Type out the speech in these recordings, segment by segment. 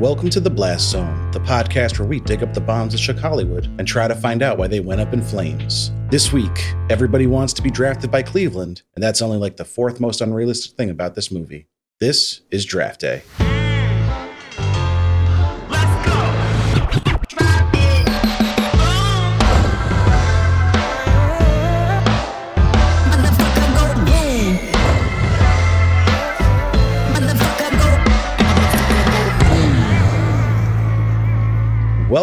Welcome to the Blast Zone, the podcast where we dig up the bombs that shook Hollywood and try to find out why they went up in flames. This week, everybody wants to be drafted by Cleveland, and that's only like the fourth most unrealistic thing about this movie. This is Draft Day.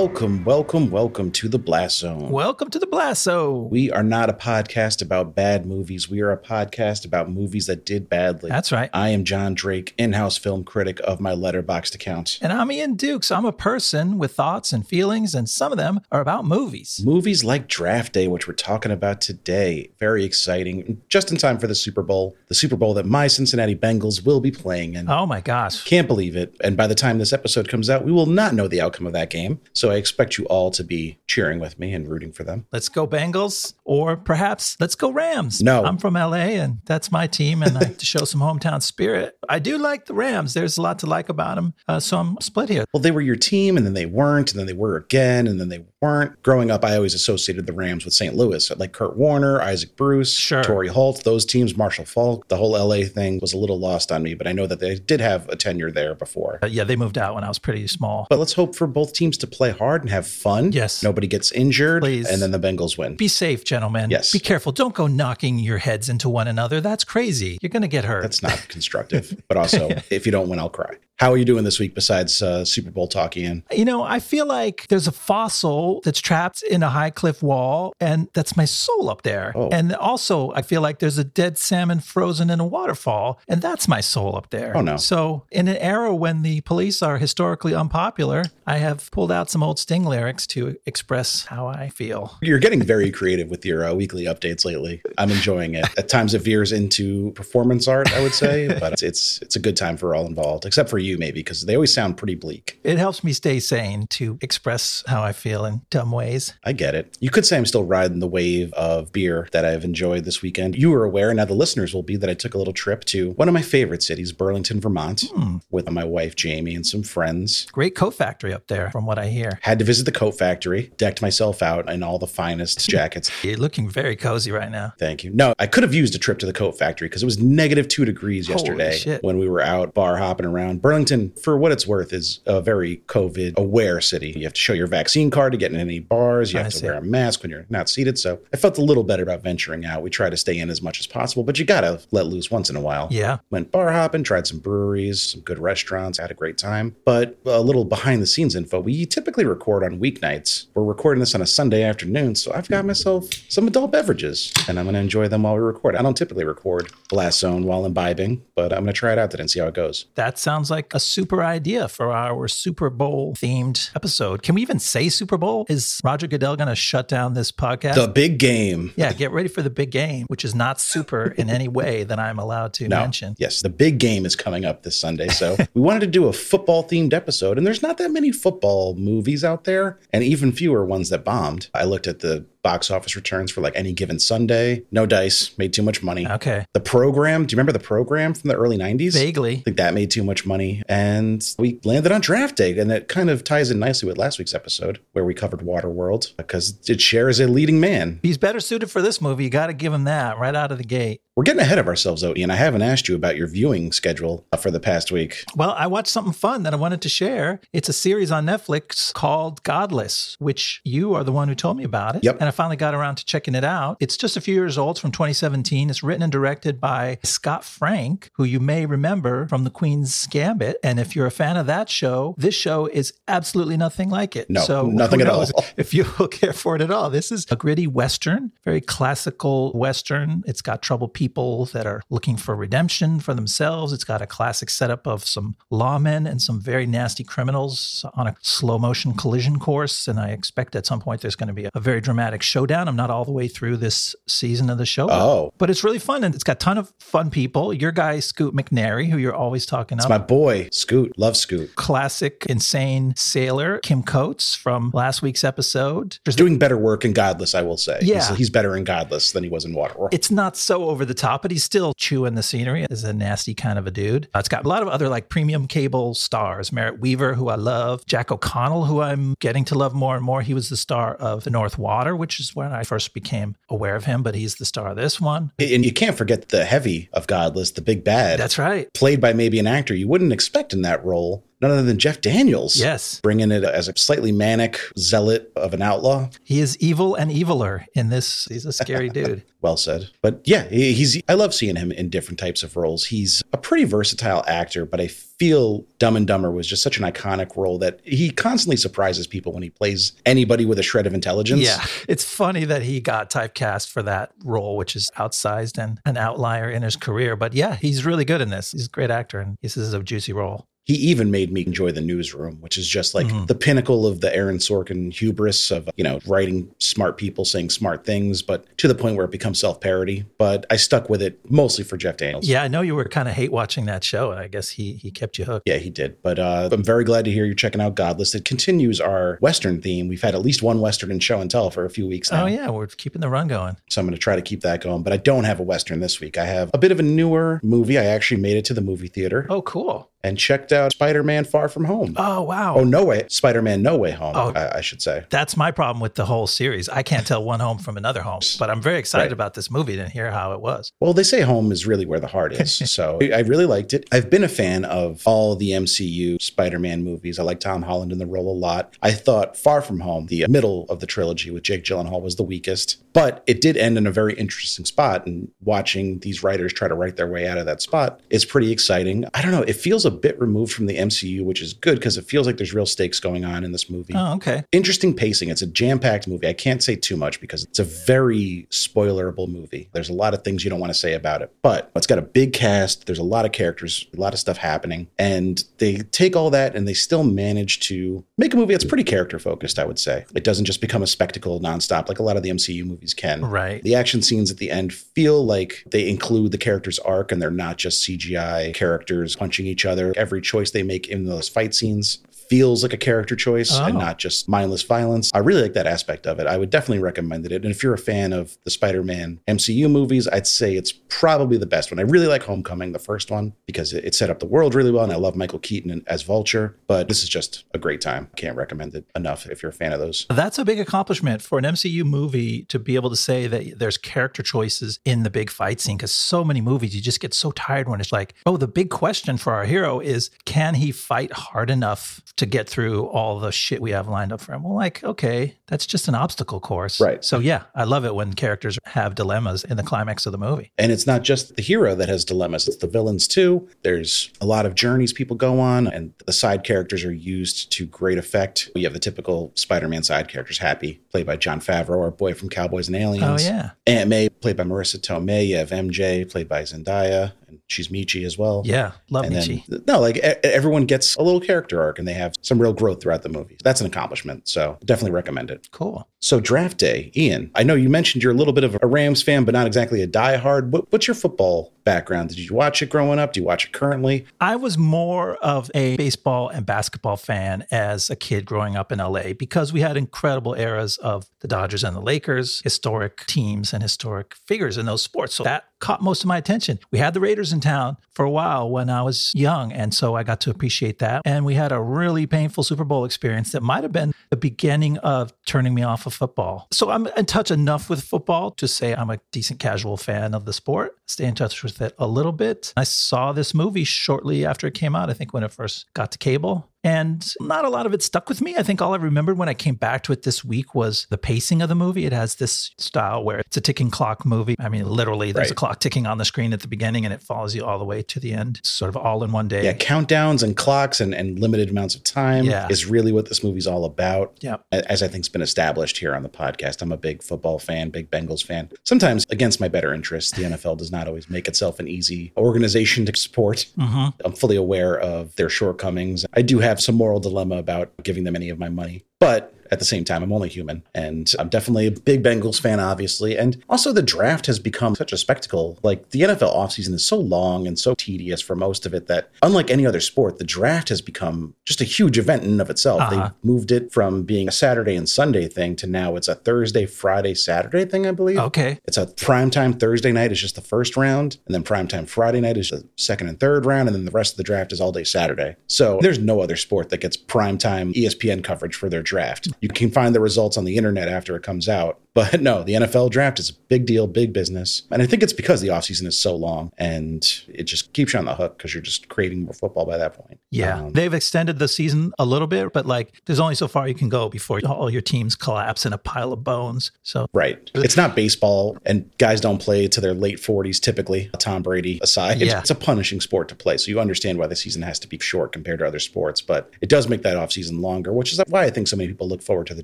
Welcome, welcome, welcome to the Blast Zone. Welcome to the Blasso. We are not a podcast about bad movies. We are a podcast about movies that did badly. That's right. I am John Drake, in-house film critic of my Letterboxd account. And I'm Ian Dukes. I'm a person with thoughts and feelings, and some of them are about movies. Movies like Draft Day, which we're talking about today, very exciting. Just in time for the Super Bowl, the Super Bowl that my Cincinnati Bengals will be playing in. Oh my gosh. Can't believe it. And by the time this episode comes out, we will not know the outcome of that game. So I expect you all to be cheering with me and rooting for them. Let's go Bengals, or perhaps let's go Rams. No. I'm from LA, and that's my team, and I have to show some hometown spirit. I do like the Rams. There's a lot to like about them, uh, so I'm split here. Well, they were your team, and then they weren't, and then they were again, and then they weren't. Growing up, I always associated the Rams with St. Louis, like Kurt Warner, Isaac Bruce, Sure. Torry Holt, those teams, Marshall Faulk. The whole LA thing was a little lost on me, but I know that they did have a tenure there before. Uh, yeah, they moved out when I was pretty small. But let's hope for both teams to play hard and have fun. Yes. Nobody gets injured, Please. and then the Bengals win. Be safe, gentlemen. Yes. Be careful. Don't go knocking your heads into one another. That's crazy. You're going to get hurt. That's not constructive. but also, if you don't win, I'll cry. How are you doing this week besides uh, Super Bowl talk, Ian? You know, I feel like there's a fossil that's trapped in a high cliff wall, and that's my soul up there. Oh. And also, I feel like there's a dead salmon frozen in a waterfall, and that's my soul up there. Oh, no. So, in an era when the police are historically unpopular, I have pulled out some old Sting lyrics to express how I feel. You're getting very creative with your uh, weekly updates lately. I'm enjoying it. At times, it veers into performance art, I would say, but it's it's, it's a good time for all involved, except for you, maybe, because they always sound pretty bleak. It helps me stay sane to express how I feel in dumb ways. I get it. You could say I'm still riding the wave of beer that I've enjoyed this weekend. You were aware, now the listeners will be, that I took a little trip to one of my favorite cities, Burlington, Vermont, hmm. with my wife, Jamie, and some friends. Great coat factory up there, from what I hear. Had to visit the coat factory, decked myself out in all the finest jackets. You're looking very cozy right now. Thank you. No, I could have used a trip to the coat factory because it was negative two degrees Holy yesterday shit. when we were out bar hopping around. Burlington, for what it's worth, is a very COVID aware city. You have to show your vaccine card to get in any bars. You I have to see. wear a mask when you're not seated. So I felt a little better about venturing out. We try to stay in as much as possible, but you got to let loose once in a while. Yeah. Went bar hopping, tried some breweries, some good restaurants, had a great time. But a little behind the scenes info we typically record on weeknights. We're recording this on a Sunday afternoon, so I've got myself some adult beverages and I'm going to enjoy them while we record. I don't typically record Blast Zone while imbibing, but I'm going to try it out today and see how it goes. That sounds like a super idea for our Super Bowl themed episode. Can we even say Super Bowl? Is Roger Goodell going to shut down this podcast? The big game. yeah, get ready for the big game, which is not super in any way that I'm allowed to No. mention. Yes, the big game is coming up this Sunday. So we wanted to do a football themed episode, and there's not that many football movies out there, and even fewer ones that bombed. I looked at the box office returns for like any given Sunday. No dice, made too much money. Okay. The program, do you remember the program from the early 90s? I Vaguely. think that made too much money. And we landed on draft day. And it kind of ties in nicely with last week's episode where we covered Waterworld because it shares a leading man. He's better suited for this movie. You got to give him that right out of the gate. We're getting ahead of ourselves, though, Ian. I haven't asked you about your viewing schedule uh, for the past week. Well, I watched something fun that I wanted to share. It's a series on Netflix called Godless, which you are the one who told me about it. Yep. And I finally got around to checking it out. It's just a few years old. It's from 2017. It's written and directed by Scott Frank, who you may remember from The Queen's Gambit. And if you're a fan of that show, this show is absolutely nothing like it. No, so nothing at all. If you'll care for it at all, this is a gritty Western, very classical Western. It's got troubled people that are looking for redemption for themselves. It's got a classic setup of some lawmen and some very nasty criminals on a slow motion collision course. And I expect at some point there's going to be a very dramatic showdown. I'm not all the way through this season of the show. Oh. But it's really fun and it's got a ton of fun people. Your guy, Scoot McNairy, who you're always talking about. It's up. my boy, Scoot. Love Scoot. Classic insane sailor, Kim Coates from last week's episode. There's Doing better work in Godless, I will say. Yeah. He's, he's better in Godless than he was in Waterworld. it's not so over the the top, but he's still chewing the scenery as a nasty kind of a dude. Uh, it's got a lot of other like premium cable stars. Merritt Wever, who I love, Jack O'Connell, who I'm getting to love more and more. He was the star of The North Water, which is when I first became aware of him, but he's the star of this one. And you can't forget the heavy of Godless, the big bad. That's right. played by maybe an actor you wouldn't expect in that role, none other than Jeff Daniels. Yes. Bringing it as a slightly manic zealot of an outlaw. He is evil and eviler in this. He's a scary dude. Well said. But yeah, he's I love seeing him in different types of roles. He's a pretty versatile actor, but I feel Dumb and Dumber was just such an iconic role that he constantly surprises people when he plays anybody with a shred of intelligence. Yeah. It's funny that he got typecast for that role, which is outsized and an outlier in his career. But yeah, he's really good in this. He's a great actor, and this is a juicy role. He even made me enjoy the newsroom, which is just like Mhm. the pinnacle of the Aaron Sorkin hubris of, you know, writing smart people saying smart things, but to the point where it becomes self parody. But I stuck with it mostly for Jeff Daniels. Yeah, I know you were kind of hate watching that show. And I guess he he kept you hooked. Yeah, he did. But uh, I'm very glad to hear you're checking out Godless. It continues our Western theme. We've had at least one Western in show and tell for a few weeks now. Oh yeah, we're keeping the run going. So I'm going to try to keep that going. But I don't have a Western this week. I have a bit of a newer movie. I actually made it to the movie theater Oh, cool. And checked out Spider Man Far From Home. Oh wow. Oh, no way. Spider Man No Way Home, Oh. I, I should say. That's my problem with the whole series. I can't tell one home from another home, but I'm very excited Right. about this movie to hear how it was. Well, they say home is really where the heart is. so I really liked it. I've been a fan of all the MCU Spider Man movies. I like Tom Holland in the role a lot. I thought Far From Home, the uh, middle of the trilogy with Jake Gyllenhaal, was the weakest, but it did end in a very interesting spot. And watching these writers try to write their way out of that spot is pretty exciting. I don't know. It feels a bit removed from the MCU, which is good because it feels like there's real stakes going on in this movie Oh, okay. interesting pacing. It's a jam packed movie. I can't say too much because it's a very spoilerable movie. There's a lot of things you don't want to say about it, but it's got a big cast. There's a lot of characters, a lot of stuff happening. And they take all that and they still manage to make a movie that's pretty character focused, I would say. It doesn't just become a spectacle nonstop like a lot of the MCU movies can. Right. The action scenes at the end feel like they include the character's arc and they're not just CGI characters punching each other. Every choice they make in those fight scenes feels like a character choice and Oh. not just mindless violence. I really like that aspect of it. I would definitely recommend it. And if you're a fan of the Spider Man MCU movies, I'd say it's probably the best one. I really like Homecoming, the first one, because it, it set up the world really well. And I love Michael Keaton as Vulture. But this is just a great time. Can't recommend it enough if you're a fan of those. That's a big accomplishment for an MCU movie to be able to say that there's character choices in the big fight scene. Because so many movies, you just get so tired when it's like, oh, the big question for our hero is can he fight hard enough to get through all the shit we have lined up for him? Well, like, okay, that's just an obstacle course. Right. So, yeah, I love it when characters have dilemmas in the climax of the movie. And it's not just the hero that has dilemmas, it's the villains too. There's a lot of journeys people go on, and the side characters are used to great effect. We have the typical Spider Man side characters Happy, played by Jon Favreau, our boy from Cowboys and Aliens. Oh, yeah. Aunt May, played by Marisa Tomei. You have MJ, played by Zendaya, and she's Michi as well. Yeah. Love And Michi. then, no, like everyone gets a little character arc and they have some real growth throughout the movie. That's an accomplishment. So definitely recommend it. Cool. So draft day, Ian. I know you mentioned you're a little bit of a Rams fan, but not exactly a diehard. What, what's your football background? Did you watch it growing up? Do you watch it currently? I was more of a baseball and basketball fan as a kid growing up in LA because we had incredible eras of the Dodgers and the Lakers, historic teams and historic figures in those sports. So that caught most of my attention. We had the Raiders in town for a while when I was young. And so I got to appreciate that. And we had a really painful Super Bowl experience that might have been the beginning of turning me off of football. So I'm in touch enough with football to say I'm a decent casual fan of the sport, stay in touch with it a little bit. I saw this movie shortly after it came out, I think when it first got to cable. And not a lot of it stuck with me. I think all I remembered when I came back to it this week was the pacing of the movie. It has this style where it's a ticking clock movie. I mean, literally, there's Right. a clock ticking on the screen at the beginning and it follows you all the way to the end, It's sort of all in one day. Yeah, countdowns and clocks and, and limited amounts of time Yeah. is really what this movie's all about. Yeah. As I think's been established here on the podcast, I'm a big football fan, big Bengals fan. Sometimes against my better interests, the NFL does not always make itself an easy organization to support. hmm I'm fully aware of their shortcomings. I do have some moral dilemma about giving them any of my money. But at the same time, I'm only human. And I'm definitely a big Bengals fan, obviously. And also, the draft has become such a spectacle. Like, the NFL offseason is so long and so tedious for most of it that, unlike any other sport, the draft has become just a huge event in and of itself. Uh-huh. They moved it from being a Saturday and Sunday thing to now it's a Thursday, Friday, Saturday thing, I believe. Okay. It's a primetime Thursday night is just the first round, and then primetime Friday night is the second and third round, and then the rest of the draft is all day Saturday. So there's no other sport that gets primetime ESPN coverage for their draft. You can find the results on the internet after it comes out. But no, the NFL draft is a big deal, big business. And I think it's because the offseason is so long and it just keeps you on the hook because you're just craving more football by that point. Yeah. Um, They've extended the season a little bit, but like there's only so far you can go before all your teams collapse in a pile of bones. So Right. It's not baseball, and guys don't play to their late 40s typically, Tom Brady aside. Yeah. It's a punishing sport to play. So you understand why the season has to be short compared to other sports, but it does make that offseason longer, which is why I think so many people look forward to the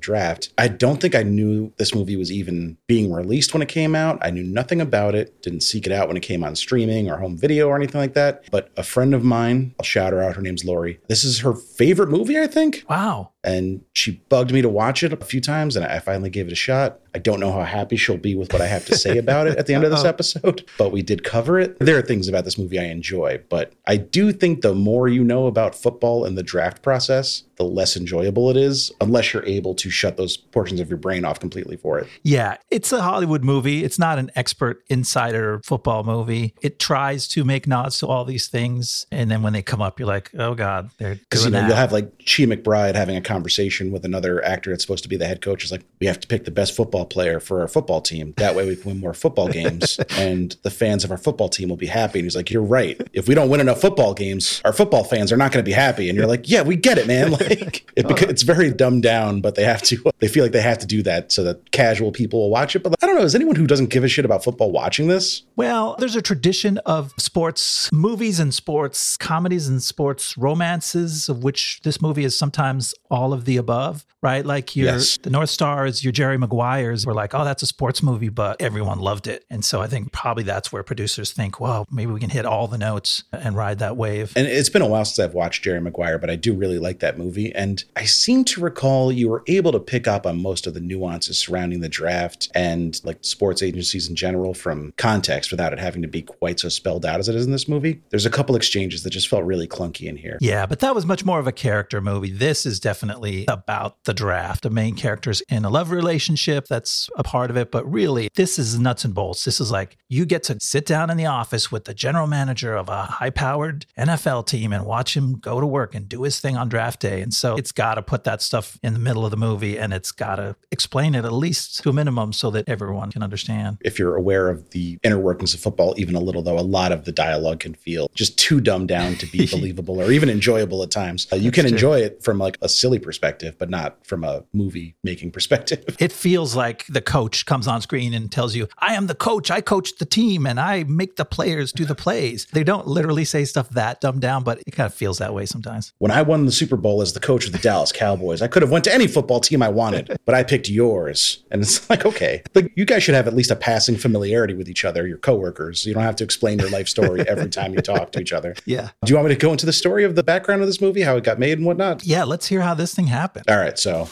draft. I don't think I knew this movie was even being released when it came out. I knew nothing about it, didn't seek it out when it came on streaming or home video or anything like that. But a friend of mine, I'll shout her out, her name's Lori. This is her favorite movie, I think wow. And she bugged me to watch it a few times and I finally gave it a shot. I don't know how happy she'll be with what I have to say about it at the end of this oh. episode, but we did cover it. There are things about this movie I enjoy, but I do think the more you know about football and the draft process, the less enjoyable it is unless you're able to shut those portions of your brain off completely for it. Yeah, it's a Hollywood movie. It's not an expert insider football movie. It tries to make nods to all these things, and then when they come up, you're like, "Oh God, they're Because you know that. you'll have like Chi McBride having a conversation with another actor that's supposed to be the head coach. Is like we have to pick the best football player for our football team. That way we can win more football games, and the fans of our football team will be happy. And he's like, "You're right. If we don't win enough football games, our football fans are not going to be happy." And you're like, "Yeah, we get it, man. Like it, beca- it's very dumbed down, but they have to. They feel like they have to do that so that casual people will watch it. But I don't know. Is anyone who doesn't give a shit about football watching this? Well, there's a tradition of sports movies and sports comedies and sports romances, of which this movie is sometimes all of the above, right? Like your Yes. the North Stars, your Jerry Maguires were like, oh, that's a sports movie, but everyone loved it. And so I think probably that's where producers think, well, maybe we can hit all the notes and ride that wave. And it's been a while since I've watched Jerry Maguire, but I do really like that movie. And I seem to recall you were able to pick up on most of the nuances surrounding the draft and like sports agencies in general from context without it having to be quite so spelled out as it is in this movie. There's a couple exchanges that just felt really clunky in here. Yeah, but that was much more of a character movie. This is definitely about the draft. The main character's in a love relationship. That's a part of it. But really, this is nuts and bolts. This is like you get to sit down in the office with the general manager of a high powered NFL team and watch him go to work and do his thing on draft day. And so it's got to put that stuff in the middle of the movie and it's got to explain it at least to a minimum so that everyone can understand. If you're aware of the inner workings of football, even a little, though, a lot of the dialogue can feel just too dumbed down to be believable or even enjoyable at times. Uh, you can true. enjoy it from like a silly perspective, but not from a movie making perspective. It feels like the coach comes on screen and tells you, I am the coach. I coach the team and I make the players do the plays. They don't literally say stuff that dumbed down, but it kind of feels that way sometimes. when I won the Super Bowl as the coach of the Dallas Cowboys, I could have went to any football team I wanted, but I picked yours. And it's like, okay, like you guys should have at least a passing familiarity with each other, your coworkers. You don't have to explain your life story every time you talk to each other. Yeah. Do you want me to go into the story of the background of this movie, how it got made and whatnot? Yeah, let's hear how this thing happened. All right, so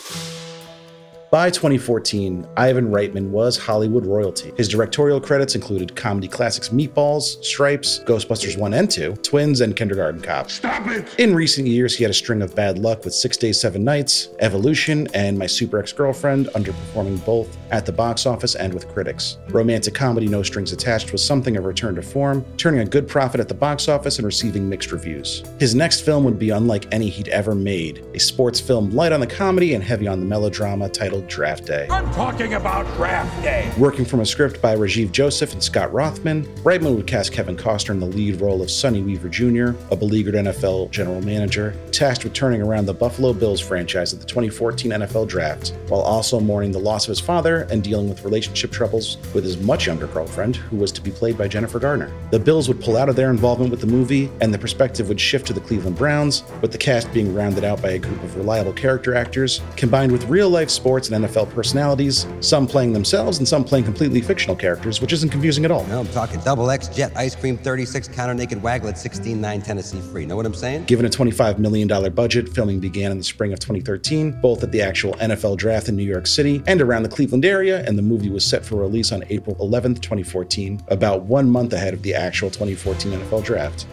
by 2014, Ivan Reitman was Hollywood royalty. His directorial credits included comedy classics Meatballs, Stripes, Ghostbusters 1 and 2, Twins, and Kindergarten Cop. Stop it! In recent years, he had a string of bad luck with Six Days, Seven Nights, Evolution, and My Super Ex Girlfriend, underperforming both at the box office and with critics. Romantic comedy No Strings Attached was something of a return to form, turning a good profit at the box office and receiving mixed reviews. His next film would be unlike any he'd ever made a sports film light on the comedy and heavy on the melodrama titled Draft Day. I'm talking about draft day. Working from a script by Rajiv Joseph and Scott Rothman, Reitman would cast Kevin Costner in the lead role of Sonny Weaver Jr., a beleaguered NFL general manager, tasked with turning around the Buffalo Bills franchise at the 2014 NFL Draft, while also mourning the loss of his father and dealing with relationship troubles with his much younger girlfriend, who was to be played by Jennifer Garner. The Bills would pull out of their involvement with the movie, and the perspective would shift to the Cleveland Browns, with the cast being rounded out by a group of reliable character actors, combined with real life sports and NFL personalities, some playing themselves and some playing completely fictional characters, which isn't confusing at all. No, I'm talking double X jet, ice cream 36, counter naked waggle at 16.9 Tennessee free. Know what I'm saying? Given a $25 million million budget, filming began in the spring of 2013, both at the actual NFL draft in New York City and around the Cleveland area, and the movie was set for release on April 11th, 2014, about one month ahead of the actual 2014 NFL draft.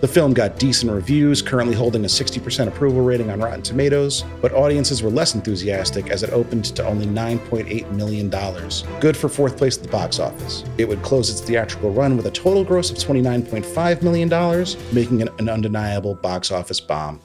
The film got decent reviews, currently holding a 60% approval rating on Rotten Tomatoes, but audiences were less enthusiastic as it opened to only $9.8 million. Good for fourth place at the box office. It would close its theatrical run with a total gross of $29.5 million, making it an undeniable box office bomb.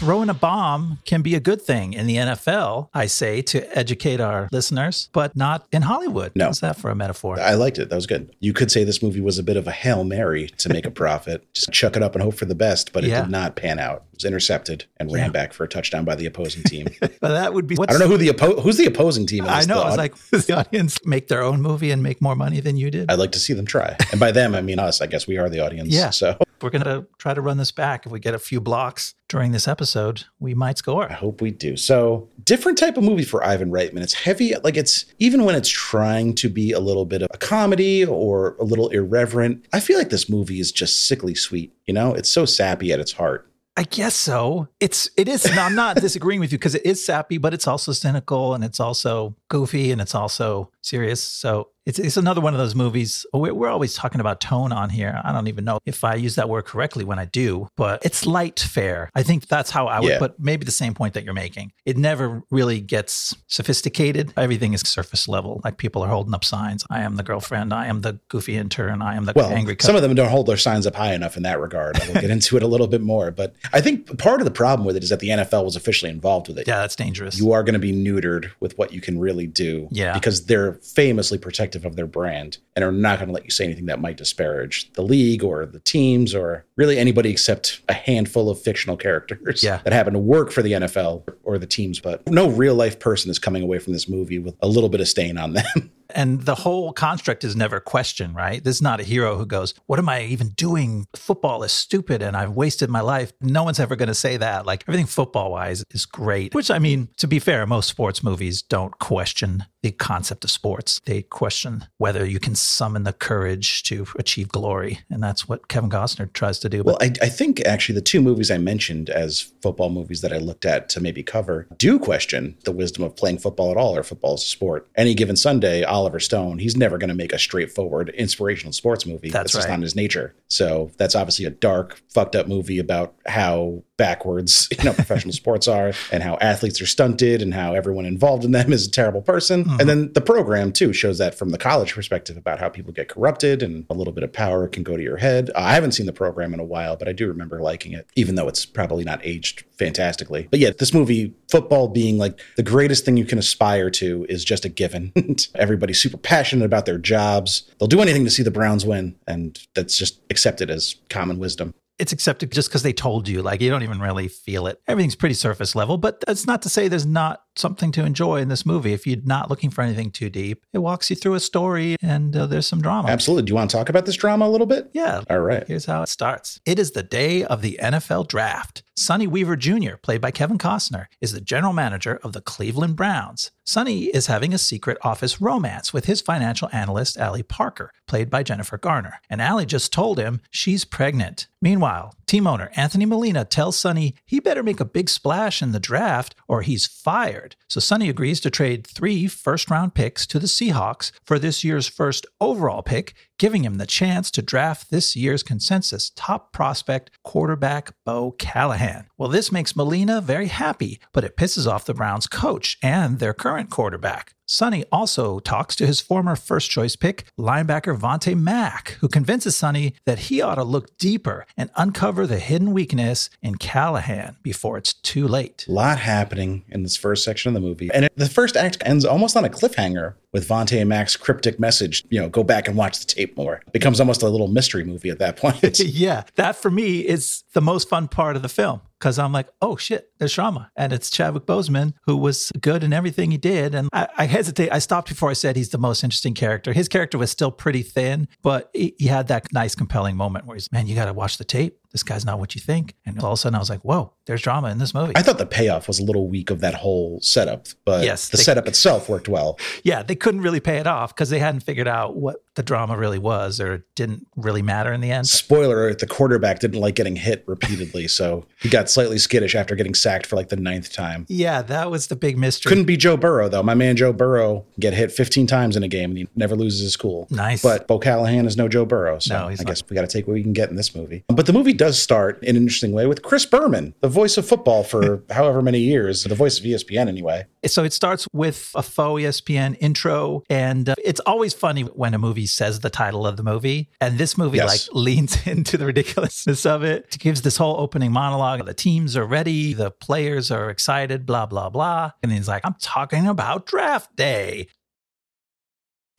Throwing a bomb can be a good thing in the NFL, I say, to educate our listeners, but not in Hollywood. No. What's that for a metaphor? I liked it. That was good. You could say this movie was a bit of a Hail Mary to make a profit. Just chuck it up and hope for the best, but it Yeah. did not pan out. It was intercepted and ran back for a touchdown by the opposing team. But that would be. I don't know who the oppo- who's the opposing team is. I know. I was like, does the audience make their own movie and make more money than you did? I'd like to see them try. And by them, I mean us. I guess we are the audience. Yeah. So We're going to try to run this back. If we get a few blocks during this episode, we might score. I hope we do. So different type of movie for Ivan Reitman. It's heavy, like it's even when it's trying to be a little bit of a comedy or a little irreverent. I feel like this movie is just sickly sweet. You know, it's so sappy at its heart. I guess so. It's it is. No, I'm not disagreeing with you because it is sappy, but it's also cynical and it's also goofy and it's also serious. So it's it's another one of those movies. We're, we're always talking about tone on here. I don't even know if I use that word correctly when I do, but it's light fare. I think that's how I would Yeah. put maybe the same point that you're making. It never really gets sophisticated. Everything is surface level. Like people are holding up signs. I am the girlfriend. I am the goofy intern. I am the Well, angry. some of them don't hold their signs up high enough in that regard. We'll get into it a little bit more. But I think part of the problem with it is that the NFL was officially involved with it. yeah, that's dangerous. You are going to be neutered with what you can really do. Yeah. Because they're famously protective of their brand and are not going to let you say anything that might disparage the league or the teams or really anybody except a handful of fictional characters Yeah. that happen to work for the NFL or the teams. But no real life person is coming away from this movie with a little bit of stain on them. And the whole construct is never questioned, right? This is not a hero who goes, What am I even doing? Football is stupid and I've wasted my life. No one's ever going to say that. Like everything football wise is great, which I mean, to be fair, most sports movies don't question the concept of sports. They question whether you can summon the courage to achieve glory. And that's what Kevin Costner tries to do. Well, I, I think actually the two movies I mentioned as football movies that I looked at to maybe cover do question the wisdom of playing football at all or football as a sport. Any given Sunday, Oliver Stone, he's never going to make a straightforward inspirational sports movie. That's just right. not in his nature. So that's obviously a dark, fucked up movie about how backwards you know professional sports are and how athletes are stunted and how everyone involved in them is a terrible person. Mm-hmm. and then the program too shows that from the college perspective about how people get corrupted and a little bit of power can go to your head. I haven't seen the program in a while but i do remember liking it even though it's probably not aged fantastically. But yeah this movie football being like the greatest thing you can aspire to is just a given. Everybody's super passionate about their jobs. They'll do anything to see the browns win and that's just accepted as common wisdom it's accepted just because they told you. Like you don't even really feel it. Everything's pretty surface level, but that's not to say there's not something to enjoy in this movie. If you're not looking for anything too deep, it walks you through a story and uh, there's some drama. absolutely do you want to talk about this drama a little bit Yeah. all right Here's how it starts. It is the day of the NFL draft. Sonny Weaver Jr., played by Kevin Costner, is the general manager of the Cleveland Browns. Sonny is having a secret office romance with his financial analyst, Allie Parker, played by Jennifer Garner. And Allie just told him she's pregnant. Meanwhile, team owner Anthony Molina tells Sonny he better make a big splash in the draft or he's fired. So Sonny agrees to trade three first round picks to the Seahawks for this year's first overall pick, giving him the chance to draft this year's consensus top prospect quarterback Bo Callahan. Well, this makes Molina very happy, but it pisses off the Browns coach and their current quarterback. Sonny also talks to his former first choice pick, linebacker Vontae Mack, who convinces Sonny that he ought to look deeper and uncover the hidden weakness in Callahan before it's too late. A lot happening in this first section of the movie. And the first act ends almost on a cliffhanger with Vontae and Mack's cryptic message, you know, go back and watch the tape more. It becomes almost a little mystery movie at that point. yeah, that for me is the most fun part of the film because I'm like, oh shit, there's drama. And it's Chadwick Boseman who was good in everything he did. And I, I hesitate. I stopped before I said he's the most interesting character. His character was still pretty thin, but he, he had that nice, compelling moment where he's, man, you got to watch the tape. This guy's not what you think. And all of a sudden I was like, whoa, there's drama in this movie. I thought the payoff was a little weak of that whole setup, but Yes, the they- setup itself worked well. yeah, they couldn't really pay it off because they hadn't figured out what the drama really was or it didn't really matter in the end. Spoiler the quarterback didn't like getting hit repeatedly, so he got slightly skittish after getting sacked for like the ninth time. Yeah, that was the big mystery. Couldn't be Joe Burrow though. My man Joe Burrow get hit 15 times in a game and he never loses his cool. Nice. But Bo Callahan is no Joe Burrow, so No, I not. guess we got to take what we can get in this movie. But the movie does start in an interesting way with Chris Berman, the voice of football for however many years, the voice of ESPN anyway. So it starts with a faux ESPN intro, and uh, it's always funny when a movie says the title of the movie, and this movie Yes. like leans into the ridiculousness of it. It gives this whole opening monologue. The teams are ready, the players are excited, blah blah blah, and he's like, "I'm talking about draft day."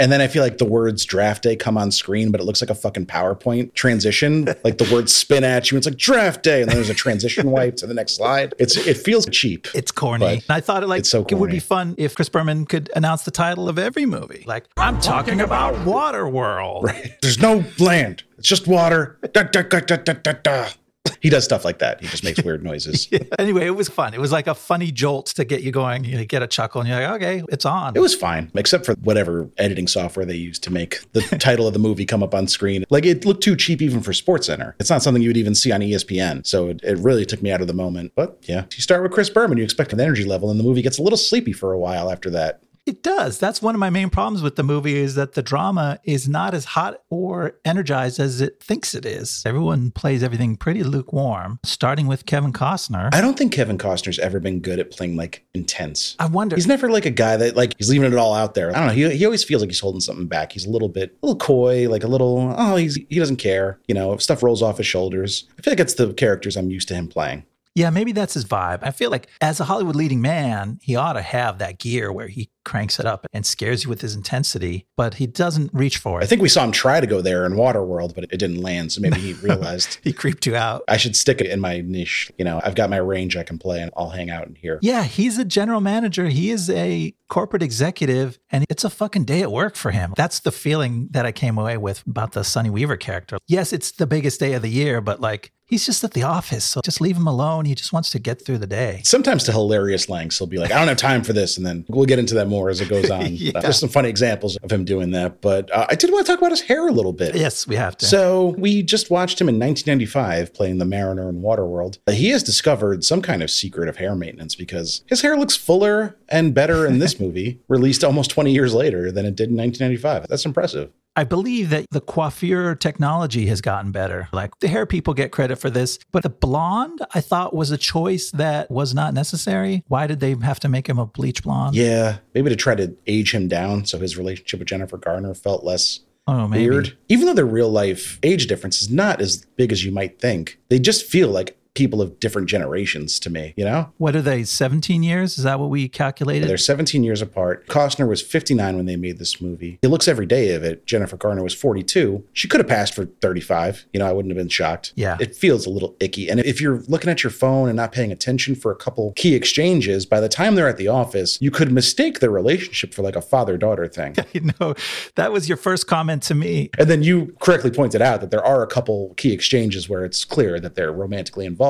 And then I feel like the words draft day come on screen, but it looks like a fucking PowerPoint transition. like the words spin at you. It's like draft day. And then there's a transition wipe to the next slide. It's it feels cheap. It's corny. And I thought it like so it would be fun if Chris Berman could announce the title of every movie. Like, I'm talking about Waterworld. There's no land. It's just water. Da, da, da. He does stuff like that. He just makes weird noises. Anyway, it was fun. It was like a funny jolt to get you going. You get a chuckle, and you're like, okay, it's on. It was fine, except for whatever editing software they used to make the title of the movie come up on screen. Like it looked too cheap even for SportsCenter. It's not something you would even see on ESPN. So it, it really took me out of the moment. But yeah, you start with Chris Berman, you expect an energy level, and the movie gets a little sleepy for a while after that. It does. That's one of my main problems with the movie is that the drama is not as hot or energized as it thinks it is. Everyone plays everything pretty lukewarm, starting with Kevin Costner. I don't think Kevin Costner's ever been good at playing like intense. I wonder. He's never like a guy that like he's leaving it all out there. I don't know. He, he always feels like he's holding something back. He's a little bit, a little coy, like a little. Oh, he's he doesn't care. You know, if stuff rolls off his shoulders. I feel like it's the characters I'm used to him playing. Yeah, maybe that's his vibe. I feel like as a Hollywood leading man, he ought to have that gear where he cranks it up and scares you with his intensity, but he doesn't reach for it. I think we saw him try to go there in Waterworld, but it didn't land. So maybe he realized he creeped you out. I should stick it in my niche. You know, I've got my range I can play, and I'll hang out in here. Yeah, he's a general manager. He is a corporate executive, and it's a fucking day at work for him. That's the feeling that I came away with about the Sonny Weaver character. Yes, it's the biggest day of the year, but like he's just at the office. So just leave him alone. He just wants to get through the day. Sometimes to hilarious lengths, he'll be like, "I don't have time for this. And then we'll get into that more as it goes on. Yeah. Uh, There's some funny examples of him doing that, but uh, I did want to talk about his hair a little bit. Yes, we have to. So we just watched him in 1995 playing the Mariner in Waterworld. Uh, He has discovered some kind of secret of hair maintenance because his hair looks fuller and better in this movie, released almost 20 years later than it did in 1995. That's impressive. I believe that the coiffure technology has gotten better. Like the hair people get credit for this, but the blonde I thought was a choice that was not necessary. Why did they have to make him a bleach blonde? Yeah, maybe to try to age him down so his relationship with Jennifer Garner felt less Oh, maybe. weird. Even though their real life age difference is not as big as you might think, they just feel like people of different generations to me, you know? What are they? 17 years? Is that what we calculated? They're 17 years apart. Costner was 59 when they made this movie. He looks every day of it. Jennifer Garner was 42. She could have passed for 35. You know, I wouldn't have been shocked. Yeah. It feels a little icky. And if you're looking at your phone and not paying attention for a couple key exchanges, by the time they're at the office, you could mistake their relationship for like a father daughter thing. you know, that was your first comment to me. And then you correctly pointed out that there are a couple key exchanges where it's clear that they're romantically involved.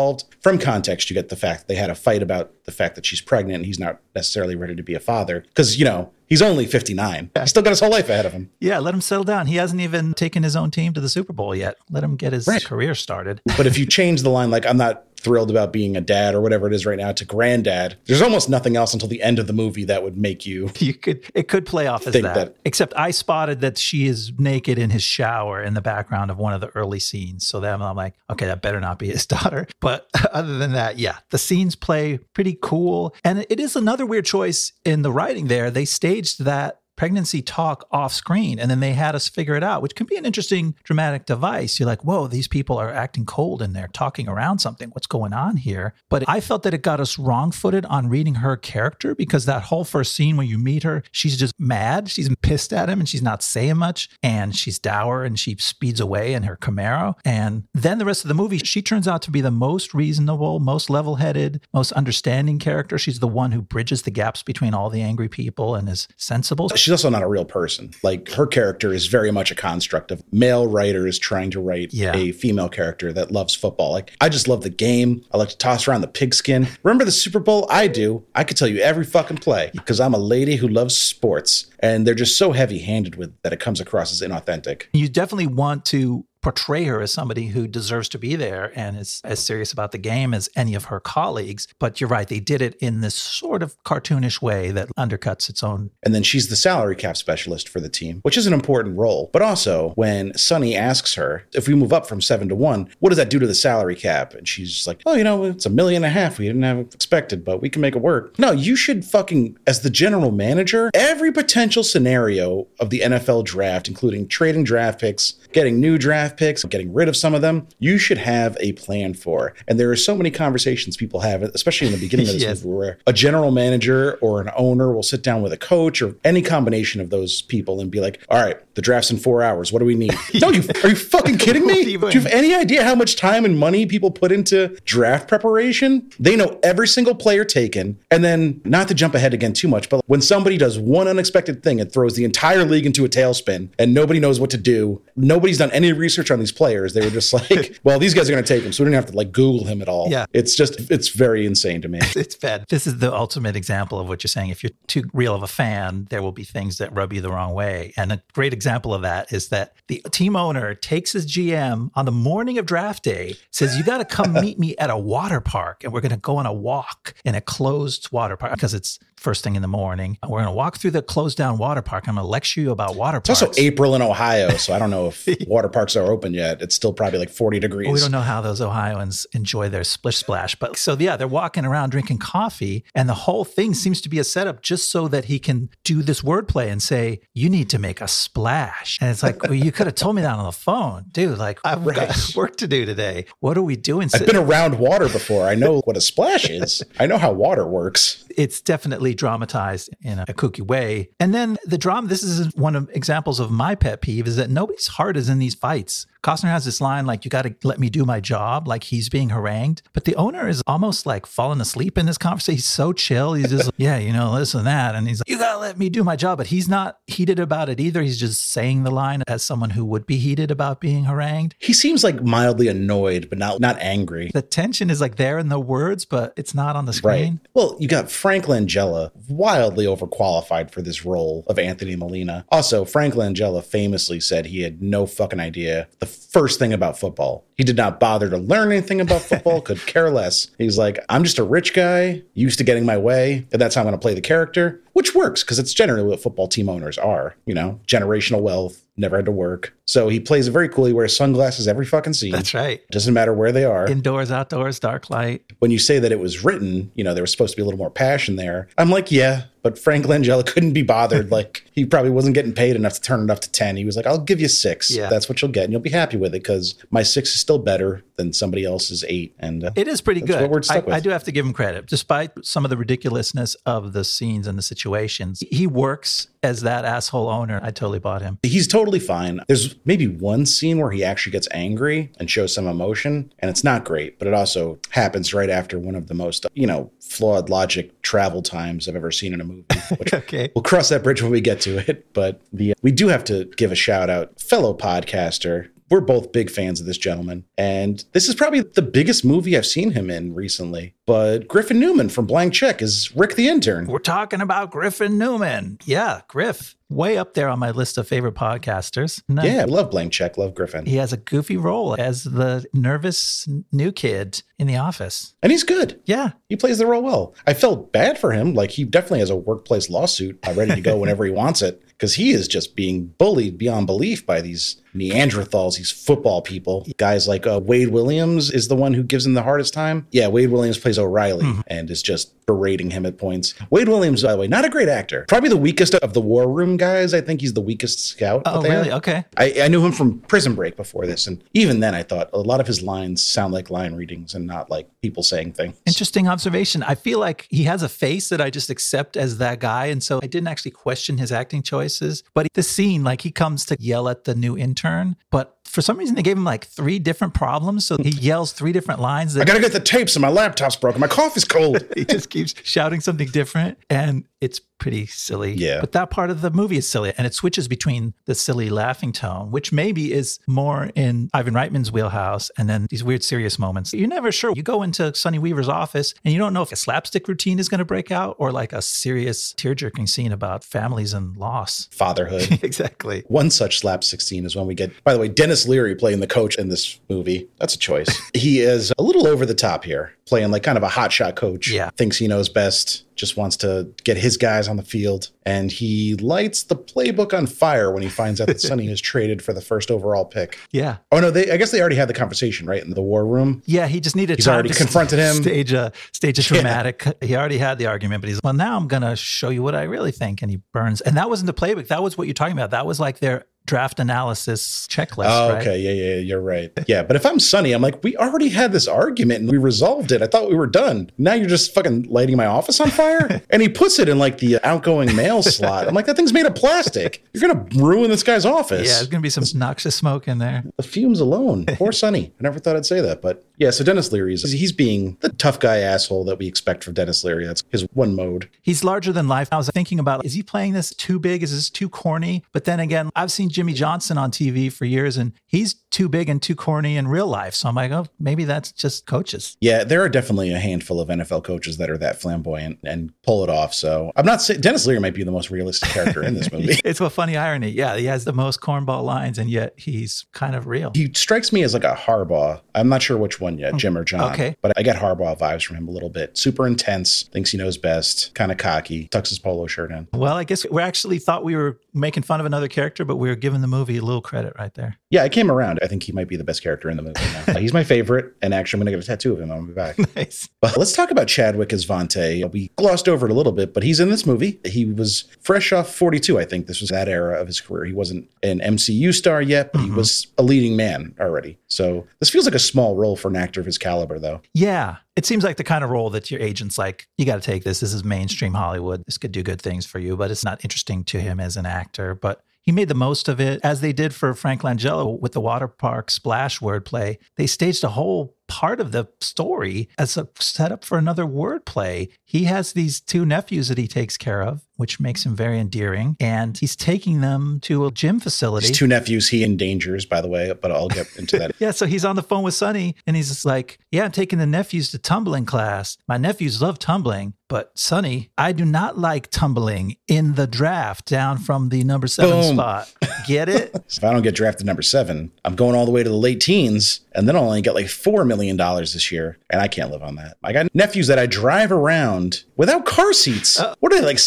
From context, you get the fact they had a fight about the fact that she's pregnant and he's not necessarily ready to be a father. Because, you know, he's only 59. He's still got his whole life ahead of him. Yeah, let him settle down. He hasn't even taken his own team to the Super Bowl yet. Let him get his Right. career started. But if you change the line, like, I'm not thrilled about being a dad or whatever it is right now, to granddad, there's almost nothing else until the end of the movie that would make you. You could it could play off as that. that- Except I spotted that she is naked in his shower in the background of one of the early scenes. So then I'm like, okay, that better not be his daughter. But other than that, yeah, the scenes play pretty cool. And it is another weird choice in the writing there. They staged that pregnancy talk off screen and then they had us figure it out, which can be an interesting dramatic device. You're like, whoa, these people are acting cold and they're talking around something. What's going on here? But I felt that it got us wrong footed on reading her character because that whole first scene when you meet her, she's just mad. She's pissed at him and she's not saying much. And she's dour and she speeds away in her Camaro. And then the rest of the movie, she turns out to be the most reasonable, most level headed, most understanding character. She's the one who bridges the gaps between all the angry people and is sensible. She's she's also not a real person. Like her character is very much a construct of male writers trying to write Yeah. a female character that loves football. Like I just love the game. I like to toss around the pigskin. Remember the Super Bowl? I do. I could tell you every fucking play because I'm a lady who loves sports. And they're just so heavy-handed with that it comes across as inauthentic. You definitely want to portray her as somebody who deserves to be there and is as serious about the game as any of her colleagues. But you're right, they did it in this sort of cartoonish way that undercuts its own. And then she's the salary cap specialist for the team, which is an important role. But also, when Sonny asks her, if we move up from seven to one, what does that do to the salary cap? And she's like, oh, you know, it's a million and a half. We didn't have expected, but we can make it work. No, you should fucking, as the general manager, every potential scenario of the NFL draft, including trading draft picks, getting new draft picks, getting rid of some of them, you should have a plan for. And there are so many conversations people have, especially in the beginning of this Yes. movie, where a general manager or an owner will sit down with a coach or any combination of those people and be like, "All right, the draft's in four hours. What do we need?" no, you are you fucking kidding me? What do Do you you have any idea how much time and money people put into draft preparation? They know every single player taken, and then not to jump ahead again too much, but when somebody does one unexpected thing, it throws the entire league into a tailspin, and nobody knows what to do. Nobody's done any research on these players. They were just like, "Well, these guys are going to take him, so we don't have to like Google him at all." Yeah. it's just it's very insane to me. It's bad. This is the ultimate example of what you're saying. If you're too real of a fan, there will be things that rub you the wrong way. And a great example of that is that the team owner takes his GM on the morning of draft day, says, You got to come meet me at a water park and we're going to go on a walk in a closed water park because it's first thing in the morning. We're going to walk through the closed down water park. I'm going to lecture you about water parks. It's parks. also April in Ohio, so I don't know if water parks are open yet. It's still probably like 40 degrees. Well, we don't know how those Ohioans enjoy their splish splash. But so, yeah, they're walking around drinking coffee, and the whole thing seems to be a setup just so that he can do this wordplay and say, You need to make a splash. And it's like, Well, you could have told me that on the phone, dude. Like, I've got work to do today. What are we doing? I've been around water before. I know what a splash is. I know how water works. it's definitely dramatized in a, kooky way. And then the drama, this is one of examples of my pet peeve is that nobody's heart is in these fights. Costner has this line like, you got to let me do my job, like he's being harangued. But the owner is almost like falling asleep in this conversation. He's so chill. He's just, yeah, you know, this and that. And he's like, you got to let me do my job. But he's not heated about it either. He's just saying the line as someone who would be heated about being harangued. He seems like mildly annoyed, but not not angry. The tension is like there in the words, but it's not on the screen. Right. Well, you got Frank Langella, wildly overqualified for this role of Anthony Molina. Also, Frank Langella famously said he had no fucking idea the first thing about football. He did not bother to learn anything about football, could care less. He's like, I'm just a rich guy, used to getting my way, and that's how I'm going to play the character, which works because it's generally what football team owners are, you know, generational wealth, never had to work. So he plays it very cool. He wears sunglasses every fucking scene. That's right. Doesn't matter where they are Indoors, outdoors, dark light. when you say that it was written, you know, there was supposed to be a little more passion there. I'm like, yeah, but Frank Langella couldn't be bothered. like, he probably wasn't getting paid enough to turn it up to 10. He was like, I'll give you six. Yeah. That's what you'll get. And you'll be happy with it because my six is still better than somebody else's eight. And uh, It is pretty good. what we're stuck I, with. I do have to give him credit, despite some of the ridiculousness of the scenes and the situations. He works as that asshole owner. I totally bought him. he's totally fine. There's maybe one scene where he actually gets angry and shows some emotion, and it's not great, but it also happens right after one of the most, you know, flawed logic travel times I've ever seen in a movie, which Okay. We'll cross that bridge when we get to it, but the we do have to give a shout out, fellow podcaster. We're both big fans of this gentleman, and this is probably the biggest movie I've seen him in recently. But Griffin Newman from Blank Check is Rick the intern. We're talking about Griffin Newman. Yeah, Griff. Way up there on my list of favorite podcasters. No, Yeah, love Blank Check, love Griffin, He has a goofy role as the nervous new kid in the office. and he's good. Yeah. He plays the role well. I felt bad for him. Like he definitely has a workplace lawsuit ready to go whenever he wants it because he is just being bullied beyond belief by these Neanderthals, these football people. Guys like uh, Wade Williams is the one who gives him the hardest time. Yeah, Wade Williams plays O'Reilly mm-hmm. and is just berating him at points. Wade Williams, by the way, not a great actor. Probably the weakest of the War Room guys. I think he's the weakest scout. Oh, really? have. Okay. I, I knew him from Prison Break before this, and even then, I thought a lot of his lines sound like line readings and not like people saying things. Interesting observation. I feel like he has a face that I just accept as that guy. And so I didn't actually question his acting choices. But the scene, like he comes to yell at the new intern, but for some reason they gave him like three different problems. So he yells three different lines I gotta get the tapes and my laptop's broken. My coffee's cold. he just keeps shouting something different. And it's pretty silly. Yeah. But that part of the movie is silly. And it switches between the silly laughing tone, which maybe is more in Ivan Reitman's wheelhouse, and then these weird serious moments. You're never sure. You go into Sonny Weaver's office and you don't know if a slapstick routine is going to break out or like a serious tear jerking scene about families and loss. Fatherhood. exactly. One such slap 16 is when we get, by the way, Denis Leary playing the coach in this movie. That's a choice. he is a little over the top here, playing like kind of a hotshot coach. Yeah. Thinks he knows best, just wants to get his guys on the field. And he lights the playbook on fire when he finds out that Sonny has traded for the first overall pick. Yeah. Oh, no, they, I guess they already had the conversation, right? In the war room. Yeah, he just needed He's time already to confronted him. Stage a stage a dramatic. He already had the argument, but he's well. Now I'm gonna show you what I really think, and he burns. And that wasn't the playbook. That was what you're talking about. That was like their draft analysis checklist. Oh, right? okay. Yeah, yeah, you're right. Yeah, but if I'm Sonny, I'm like, we already had this argument and we resolved it. I thought we were done. Now you're just fucking lighting my office on fire? and he puts it in like the outgoing mail slot. I'm like, that thing's made of plastic. You're going to ruin this guy's office. Yeah, there's gonna be some noxious smoke in there. The fumes alone. Poor Sonny. I never thought I'd say that. But yeah, so Denis Leary, is he's being the tough guy asshole that we expect from Denis Leary. That's his one mode. He's larger than life. I was thinking about, is he playing this too big? Is this too corny? But then again, I've seen Jimmy Johnson on TV for years, and he's too big and too corny in real life. So I'm like, oh, maybe that's just coaches. Yeah, there are definitely a handful of NFL coaches that are that flamboyant and pull it off. So I'm not saying Denis Leary might be the most realistic character in this movie. It's a funny irony. Yeah, he has the most cornball lines, and yet he's kind of real. He strikes me as like a Harbaugh. I'm not sure which one yet, Jim or John. Okay. But I get Harbaugh vibes from him a little bit. Super intense, thinks he knows best, kind of cocky, tucks his polo shirt in. Well, I guess we actually thought we were making fun of another character, but we were giving the movie a little credit right there. Yeah, I came around. I think he might be the best character in the movie now. He's my favorite, and actually, I'm going to get a tattoo of him on my back. Nice. But let's talk about Chadwick as Vontae. We glossed over it a little bit, but he's in this movie. He was fresh off 42, I think. This was that era of his career. He wasn't an MCU star yet, but he mm-hmm. was a leading man already. So this feels like a small role for an actor of his caliber, though. Yeah. It seems like the kind of role that your agent's like, you got to take this. This is mainstream Hollywood. This could do good things for you, but it's not interesting to him as an actor. But he made the most of it, as they did for Frank Langella with the water park splash wordplay. They staged a whole part of the story as a setup for another wordplay. He has these two nephews that he takes care of, which makes him very endearing. And he's taking them to a gym facility. His two nephews he endangers, by the way, but I'll get into that. Yeah, so he's on the phone with Sonny and he's just like, Yeah, I'm taking the nephews to tumbling class. My nephews love tumbling, but Sonny, I do not like tumbling in the draft down from the number seven Boom. spot. Get it? if I don't get drafted number seven, I'm going all the way to the late teens, and then I'll only get like $4 million this year, and I can't live on that. I got nephews that I drive around without car seats. Uh, what are they, like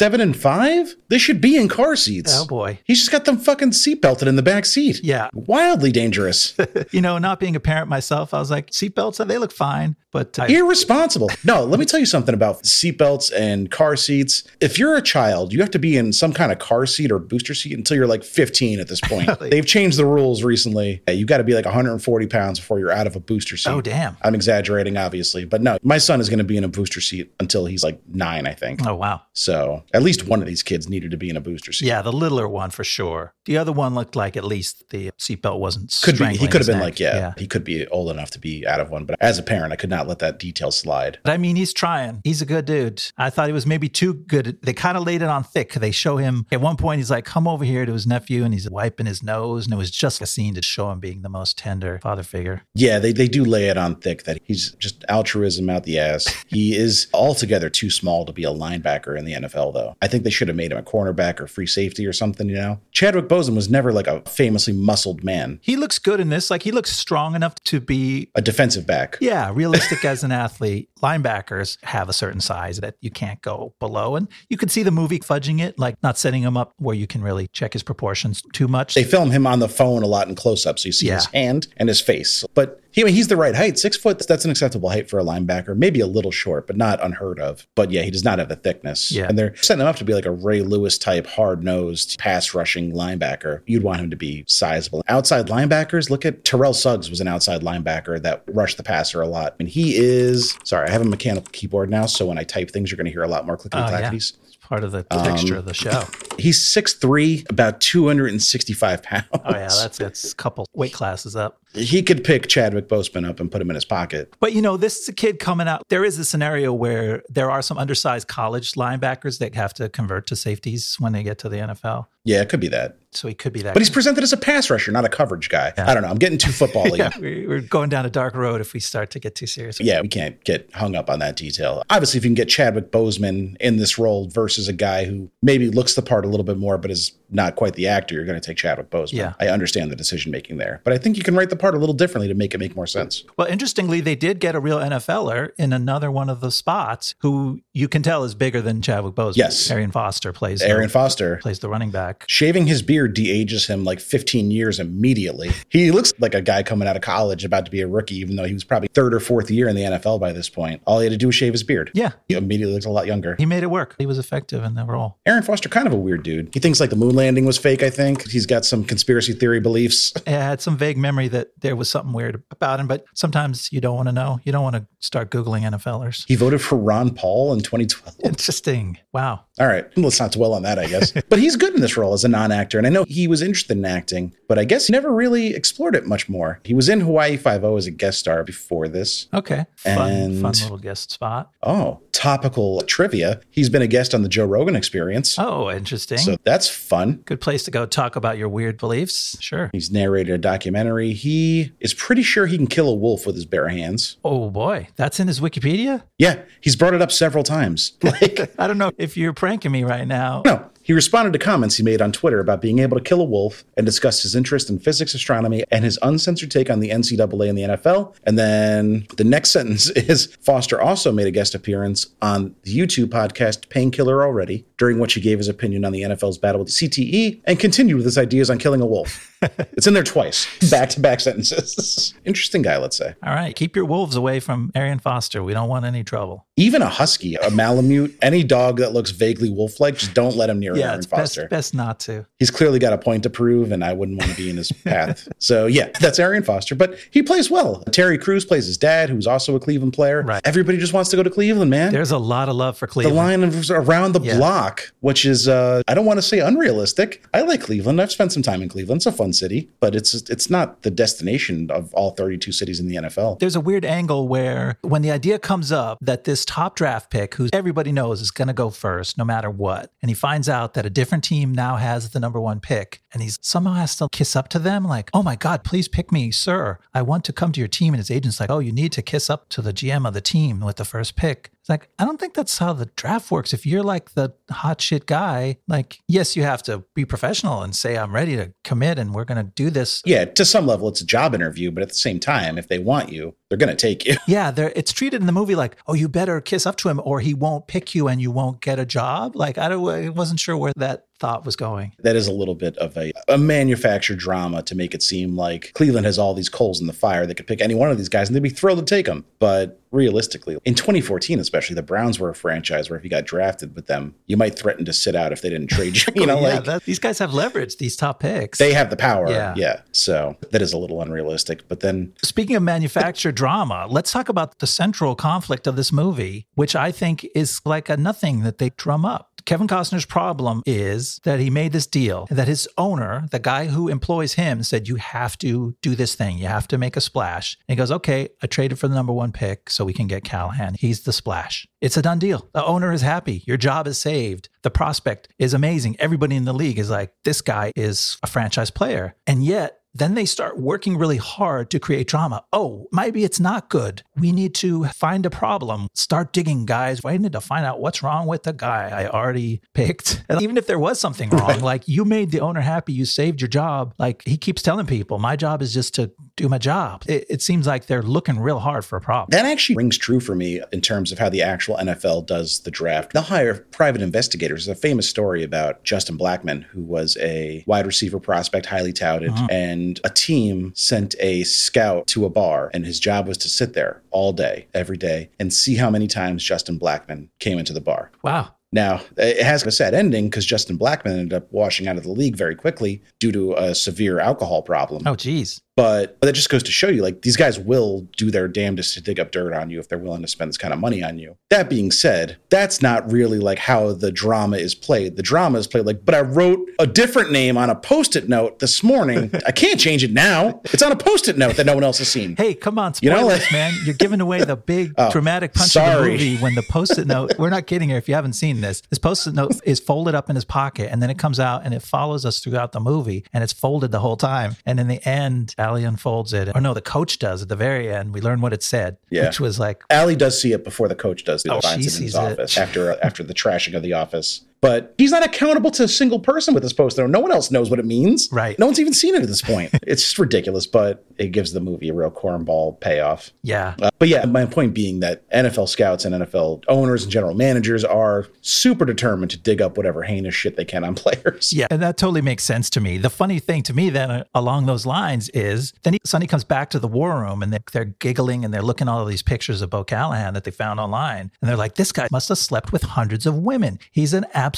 seven and five? They should be in car seats. Oh boy. He's just got them fucking seatbelted in the back seat. Yeah. Wildly dangerous. You know, not being a parent myself, I was like, seatbelts, they look fine. But I, Irresponsible. No, let me tell you something about seatbelts and car seats. If you're a child, you have to be in some kind of car seat or booster seat until you're like 15 at this point. They've changed the rules recently. You've got to be like 140 pounds before you're out of a booster seat. Oh, damn. I'm exaggerating, obviously, but no, my son is going to be in a booster seat until he's like nine, I think. oh, wow. So at least one of these kids needed to be in a booster seat. Yeah, the littler one for sure. The other one looked like at least the seatbelt wasn't Could be. He could have been neck. like, yeah, he could be old enough to be out of one. But as a parent, I could not let that detail slide. But I mean, he's trying. He's a good dude. I thought he was maybe too good. They kind of laid it on thick. They show him at one point, he's like, come over here to his nephew and he's wiping his nose. And it was just a scene to show him being the most tender father figure. Yeah, they, they do lay it on thick that he's just altruism out the ass. he is altogether too small to be a linebacker in the NFL, though. I think they should have made him a cornerback or free safety or something, you know? Chadwick Boseman was never like a famously muscled man, He looks good in this. Like he looks strong enough to be, a defensive back. yeah, realistic as an athlete. Linebackers have a certain size that you can't go below. And you could see the movie fudging it, like not setting him up where you can really check his proportions too much. They film him on the phone a lot in close up, so you see Yeah. his hand and his face. But he, I mean, he's the right height. Six foot, that's an acceptable height for a linebacker. Maybe a little short, but not unheard of. But yeah, he does not have the thickness. Yeah. And they're setting him up to be like a Ray Lewis type, hard nosed, pass rushing linebacker. You'd want him to be sizable. Outside linebackers, look at Terrell Suggs was an outside linebacker that rushed the passer a lot. And he is, sorry, I have a mechanical keyboard now. So when I type things, you're going to hear a lot more clickety Oh, yeah. clackities. It's part of the texture of the show. Um, he's 6'3, about 265 pounds. Oh yeah, that's that's a couple weight classes up. He could pick Chadwick Boseman up and put him in his pocket. But you know, this is a kid coming out. There is a scenario where there are some undersized college linebackers that have to convert to safeties when they get to the NFL. Yeah, it could be that. So he could be that. But he's presented as a pass rusher, not a coverage guy. I don't know. I'm getting too football yeah, we- we're going down a dark road if we start to get too serious. Yeah, we can't get hung up on that detail. Obviously, if you can get Chadwick Boseman in this role versus a guy who maybe looks the part a little bit more, but is not quite the actor, you're going to take Chadwick Boseman. Yeah. I understand the decision making there, but I think you can write the part a little differently to make it make more sense. Well, interestingly, they did get a real NFLer in another one of the spots who you can tell is bigger than Chadwick Boseman. Yes. Arian Foster plays Arian the, Foster. plays the running back. Shaving his beard de-ages him like 15 years immediately. He looks like a guy coming out of college about to be a rookie, even though he was probably third or fourth year in the NFL by this point. All he had to do was shave his beard. Yeah. He immediately looks a lot younger. He made it work. He was effective in the role. Arian Foster, kind of a weird dude. He thinks like the moon landing was fake, I think. He's got some conspiracy theory beliefs. Yeah, I had some vague memory that there was something weird about him, but sometimes you don't want to know. You don't want to start Googling NFLers. He voted for Ron Paul in 2012. Interesting. Wow. All right, let's not dwell on that, I guess. but he's good in this role as a non actor. And I know he was interested in acting, but I guess he never really explored it much more. He was in Hawaii Five O as a guest star before this. Okay. Fun, And- fun little guest spot. Oh, topical trivia. He's been a guest on the Joe Rogan experience. Oh, interesting. So that's fun. Good place to go talk about your weird beliefs. Sure. He's narrated a documentary. He is pretty sure he can kill a wolf with his bare hands. Oh boy, that's in his Wikipedia. Yeah, he's brought it up several times. Like, I don't know if you're pranking me right now. no, he responded to comments he made on Twitter about being able to kill a wolf and discussed his interest in physics, astronomy, and his uncensored take on the NCAA and the NFL. And then the next sentence is Foster also made a guest appearance on the YouTube podcast Painkiller Already, during which he gave his opinion on the NFL's battle with CTE and continued with his ideas on killing a wolf. It's in there twice, back to back sentences. Interesting guy, let's say. All right, keep your wolves away from Arian Foster. We don't want any trouble. Even a husky, a Malamute, any dog that looks vaguely wolf like, just don't let him near Yeah, Arian it's best, Foster. best not to. He's clearly got a point to prove, and I wouldn't want to be in his path. So, yeah, that's Arian Foster, but he plays well. Terry Crews plays his dad, who's also a Cleveland player. Right. Everybody just wants to go to Cleveland, man. There's a lot of love for Cleveland. the line of around the Yeah. block, which is uh, I don't want to say unrealistic. I like Cleveland. I've spent some time in Cleveland. It's a fun city, but it's it's not the destination of all 32 cities in the NFL. There's a weird angle where when the idea comes up that this top draft pick, who everybody knows is going to go first no matter what, and he finds out that a different team now has the number one pick, and he's somehow has to kiss up to them, like, oh my God, please pick me, sir. I want to come to your team. And his agent's like, oh, you need to kiss up to the GM of the team with the first pick. It's like, I don't think that's how the draft works. If you're like the hot shit guy, like, yes, you have to be professional and say, I'm ready to commit and we're going to do this Yeah, to some level, it's a job interview, but at the same time, if they want you, they're going to take you. Yeah, it's treated in the movie like, oh, you better kiss up to him or he won't pick you and you won't get a job. Like I don't I wasn't sure where that thought was going. That is a little bit of a, a manufactured drama to make it seem like Cleveland has all these coals in the fire. They could pick any one of these guys and they'd be thrilled to take them. But realistically, in 2014, especially, the Browns were a franchise where if you got drafted with them, you might threaten to sit out if they didn't trade you. You know, yeah, like that, these guys have leverage, these top picks. they have the power. Yeah. yeah. So that is a little unrealistic. But then Speaking of manufactured drama, let's talk about the central conflict of this movie, which I think is like a nothing that they drum up. Kevin Costner's problem is that he made this deal that his owner, the guy who employs him, said, You have to do this thing. You have to make a splash. And he goes, Okay, I traded for the number one pick so we can get Callahan. He's the splash. It's a done deal. The owner is happy. Your job is saved. The prospect is amazing. Everybody in the league is like, This guy is a franchise player. And yet, then they start working really hard to create drama. Oh, maybe it's not good. We need to find a problem. Start digging, guys. I need to find out what's wrong with the guy I already picked. And even if there was something wrong, like you made the owner happy, you saved your job. Like he keeps telling people, my job is just to do my job. It, it seems like they're looking real hard for a problem. that actually rings true for me in terms of how the actual NFL does the draft. They'll hire private investigators. There's a famous story about Justin Blackmon, who was a wide receiver prospect, highly touted, mm-hmm. and a team sent a scout to a bar, and his job was to sit there all day, every day, and see how many times Justin Blackmon came into the bar. Wow. Now, it has a sad ending because Justin Blackmon ended up washing out of the league very quickly due to a severe alcohol problem. Oh, geez. But, but that just goes to show you like these guys will do their damnedest to dig up dirt on you if they're willing to spend this kind of money on you. That being said, that's not really like how the drama is played. The drama is played like, but I wrote a different name on a post it note this morning. I can't change it now. It's on a post it note that no one else has seen. Hey, come on, You spoilers, know, like- man! You're giving away the big Oh, dramatic punch of the movie when the post-it note. We're not kidding here. If you haven't seen this, this post-it note is folded up in his pocket, and then it comes out and it follows us throughout the movie, and it's folded the whole time. And in the end, Allie unfolds it, or no, the coach does at the very end. We learn what it said, Yeah. which was like, Allie does see it before the coach does. Oh, she it his sees it. office after after the trashing of the office. But he's not accountable to a single person with this poster. No one else knows what it means. Right. No one's even seen it at this point. it's just ridiculous, but it gives the movie a real cornball payoff. yeah, Uh, but yeah, my point being that NFL scouts and NFL owners and general managers are super determined to dig up whatever heinous shit they can on players. Yeah, and that totally makes sense to me. The funny thing to me then uh, along those lines is then he, Sonny comes back to the war room and they're, they're giggling and they're looking at all these pictures of Bo Callahan that they found online. And they're like, this guy must have slept with hundreds of women. He's an absolute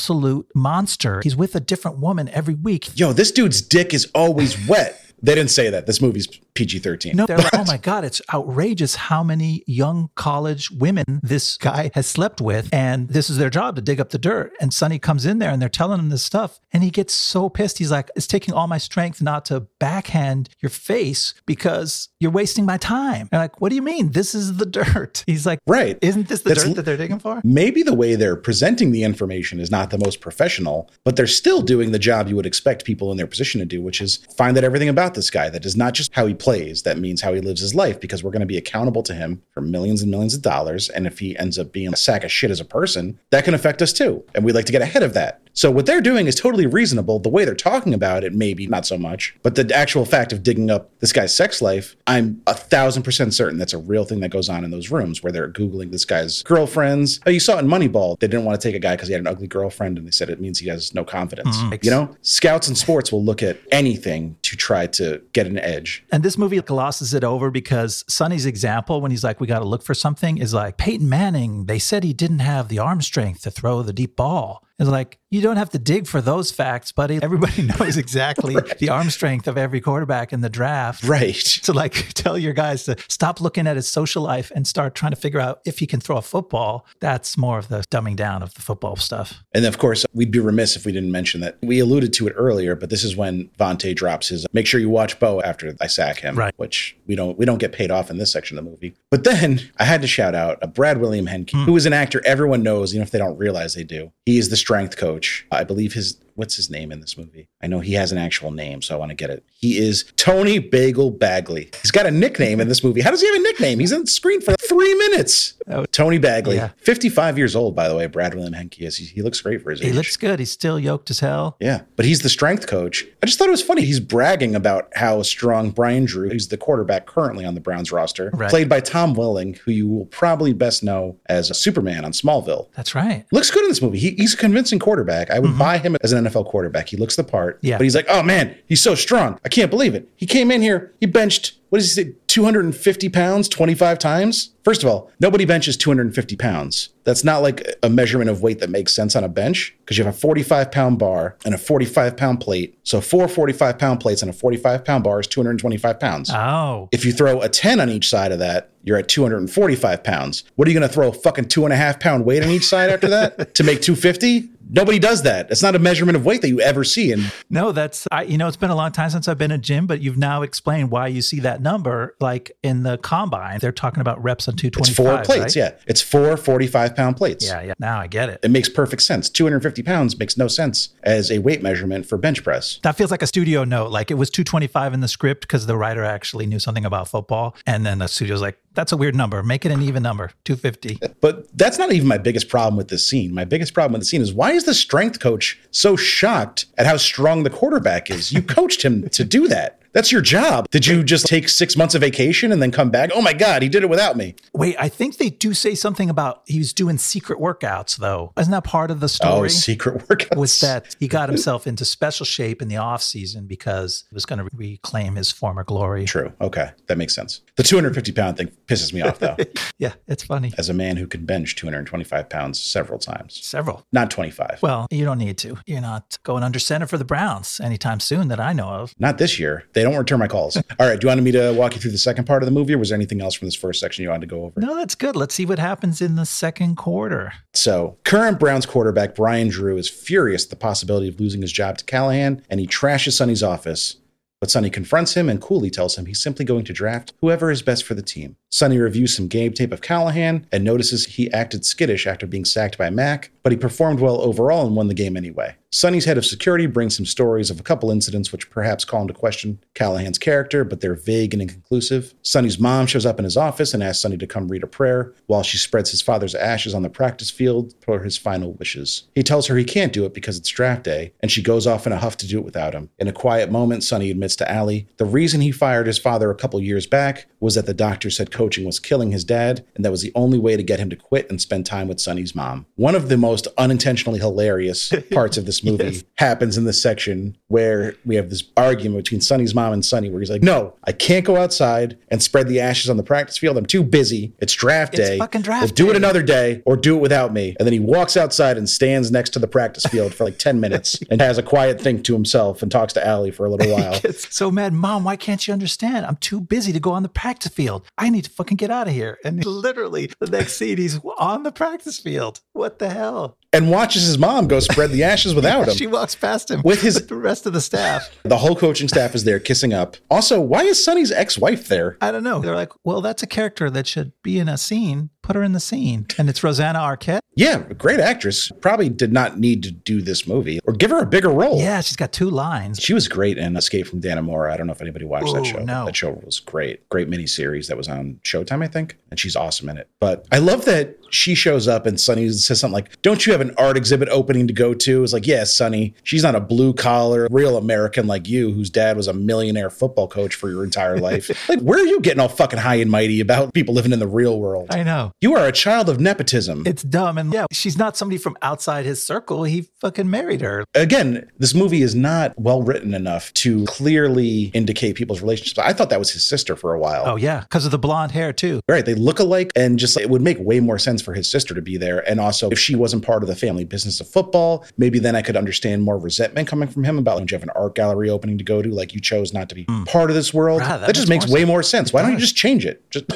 monster. He's with a different woman every week. Yo, this dude's dick is always wet. They didn't say that. This movie's PG 13. No, they're like, oh my God, it's outrageous how many young college women this guy has slept with. And this is their job to dig up the dirt. And Sonny comes in there and they're telling him this stuff. And he gets so pissed. He's like, it's taking all my strength not to backhand your face because you're wasting my time. They're like, what do you mean? This is the dirt. He's like, Right. Isn't this the That's- dirt that they're digging for? Maybe the way they're presenting the information is not the most professional, but they're still doing the job you would expect people in their position to do, which is find out everything about this guy. That is not just how he plays, that means how he lives his life, because we're going to be accountable to him for millions and millions of dollars. And if he ends up being a sack of shit as a person, that can affect us too. And we'd like to get ahead of that. So what they're doing is totally reasonable. The way they're talking about it, maybe not so much, but the actual fact of digging up this guy's sex life, I'm a thousand percent certain that's a real thing that goes on in those rooms where they're Googling this guy's girlfriends. Oh, you saw it in Moneyball. They didn't want to take a guy because he had an ugly girlfriend and they said it means he has no confidence. Mm-hmm. You know, scouts in sports will look at anything to try to get an edge. And this movie glosses it over because Sonny's example, when he's like, we got to look for something, is like Peyton Manning. They said he didn't have the arm strength to throw the deep ball. It's like, you don't have to dig for those facts, buddy. Everybody knows exactly the arm strength of every quarterback in the draft. Right. So like tell your guys to stop looking at his social life and start trying to figure out if he can throw a football. That's more of the dumbing down of the football stuff. And of course, we'd be remiss if we didn't mention that we alluded to it earlier, but this is when Vontae drops his make sure you watch Bo after I sack him. Right. Which we don't we don't get paid off in this section of the movie. But then I had to shout out a Brad William Henke, Hmm. who is an actor everyone knows, even if they don't realize they do. He is the strength coach. I believe his what's his name in this movie? I know he has an actual name, so I want to get it. He is Tony Bagel Bagley. He's got a nickname in this movie. How does he have a nickname? He's on screen for three minutes. Oh. Tony Bagley, Yeah. 55 years old, by the way. Brad William Henke is. He, he looks great for his He age. He looks good. He's still yoked as hell. Yeah, but he's the strength coach. I just thought it was funny. He's bragging about how strong Brian Drew, who's the quarterback currently on the Browns roster, Right. played by Tom Welling, who you will probably best know as a Superman on Smallville. That's right. Looks good in this movie. He, he's a convincing quarterback. I would mm-hmm. buy him as an NFL quarterback. He looks the part. Yeah. But he's like, oh man, he's so strong. I can't believe it. He came in here, he benched, what does he say, 250 pounds 25 times? First of all, nobody benches 250 pounds. That's not like a measurement of weight that makes sense on a bench because you have a 45 pound bar and a 45 pound plate. So four 45 pound plates and a 45 pound bar is 225 pounds. Oh, If you throw a 10 on each side of that, you're at 245 pounds. What are you going to throw a fucking two and a half pound weight on each side after that to make 250? Nobody does that. It's not a measurement of weight that you ever see. And No, that's I. You know, it's been a long time since I've been in gym, but you've now explained why you see that number. Like in the combine, they're talking about reps on two it's twenty four five. plates. Yeah. It's four 45 pound plates. yeah, yeah. Now I get it. It makes perfect sense. 250 pounds makes no sense as a weight measurement for bench press. That feels like a studio note. Like it was two twenty five in the script because the writer actually knew something about football, and then the studio's like, "That's a weird number. Make it an even number, two fifty. But that's not even my biggest problem with this scene. My biggest problem with the scene is why is the strength coach so shocked at how strong the quarterback is? You coached him to do that. That's your job. Did you just take six months of vacation and then come back? Oh my God, he did it without me. Wait, I think they do say something about he was doing secret workouts though. Isn't that part of the story? Oh, secret workouts. was that he got himself into special shape in the off season because he was going to reclaim his former glory. True. Okay. That makes sense. The 250 pound thing pisses me off, though, Yeah, it's funny. as a man who could bench 225 pounds several times. Several. Not 25. Well, you don't need to. You're not going under center for the Browns anytime soon that I know of. Not this year. They They don't return my calls. All right. Do you want me to walk you through the second part of the movie, or was there anything else from this first section you wanted to go over? No, that's good. Let's see what happens in the second quarter. So, current Browns quarterback Brian Drew is furious at the possibility of losing his job to Callahan, and he trashes Sonny's office. But Sonny confronts him and coolly tells him he's simply going to draft whoever is best for the team. Sonny reviews some game tape of Callahan and notices he acted skittish after being sacked by Mack, but he performed well overall and won the game anyway. Sonny's head of security brings some stories of a couple incidents which perhaps call into question Callahan's character, but they're vague and inconclusive. Sonny's mom shows up in his office and asks Sonny to come read a prayer while she spreads his father's ashes on the practice field for his final wishes. He tells her he can't do it because it's draft day, and she goes off in a huff to do it without him. In a quiet moment, Sonny admits to Allie the reason he fired his father a couple years back was that the doctor said coaching was killing his dad, and that was the only way to get him to quit and spend time with Sonny's mom. One of the most unintentionally hilarious parts of this movie Yes. happens in this section where we have this argument between Sonny's mom and Sonny, where he's like, "No, I can't go outside and spread the ashes on the practice field. I'm too busy. It's draft It's day. fucking draft We'll do it another day, or do it without me." And then he walks outside and stands next to the practice field for like ten minutes and has a quiet think to himself and talks to Allie for a little while. It's so mad. Mom, why can't you understand? I'm too busy to go on the practice field. I need to fucking get out of here. And literally, the next scene, he's on the practice field. What the hell? and watches his mom go spread the ashes without him. She walks past him With his- the rest of the staff. The whole coaching staff is there kissing up. Also, why is Sonny's ex-wife there? I don't know. They're like, well, that's a character that should be in a scene. Put her in the scene. And it's Rosanna Arquette. Yeah, great actress. Probably did not need to do this movie or give her a bigger role. Yeah, she's got two lines. She was great in Escape from Dannemora. I don't know if anybody watched Oh, that show. no. That show was great. Great miniseries that was on Showtime, I think. And she's awesome in it. But I love that she shows up and Sonny says something like, Don't you have an art exhibit opening to go to? It's like, Yeah, Sonny. She's not a blue collar, real American like you, whose dad was a millionaire football coach for your entire life. like, where are you getting all fucking high and mighty about people living in the real world? I know. You are a child of nepotism. It's dumb. And yeah, she's not somebody from outside his circle. He fucking married her. again, this movie is not well written enough to clearly indicate people's relationships. I thought that was his sister for a while. Oh, yeah. Because of the blonde hair, too. Right. They look alike and just it would make way more sense for his sister to be there. And also, if she wasn't part of the family business of football, maybe then I could understand more resentment coming from him about like, you have an art gallery opening to go to, like you chose not to be hmm. part of this world. That, that just makes makes more way sense. more sense. Why don't you just change it? Just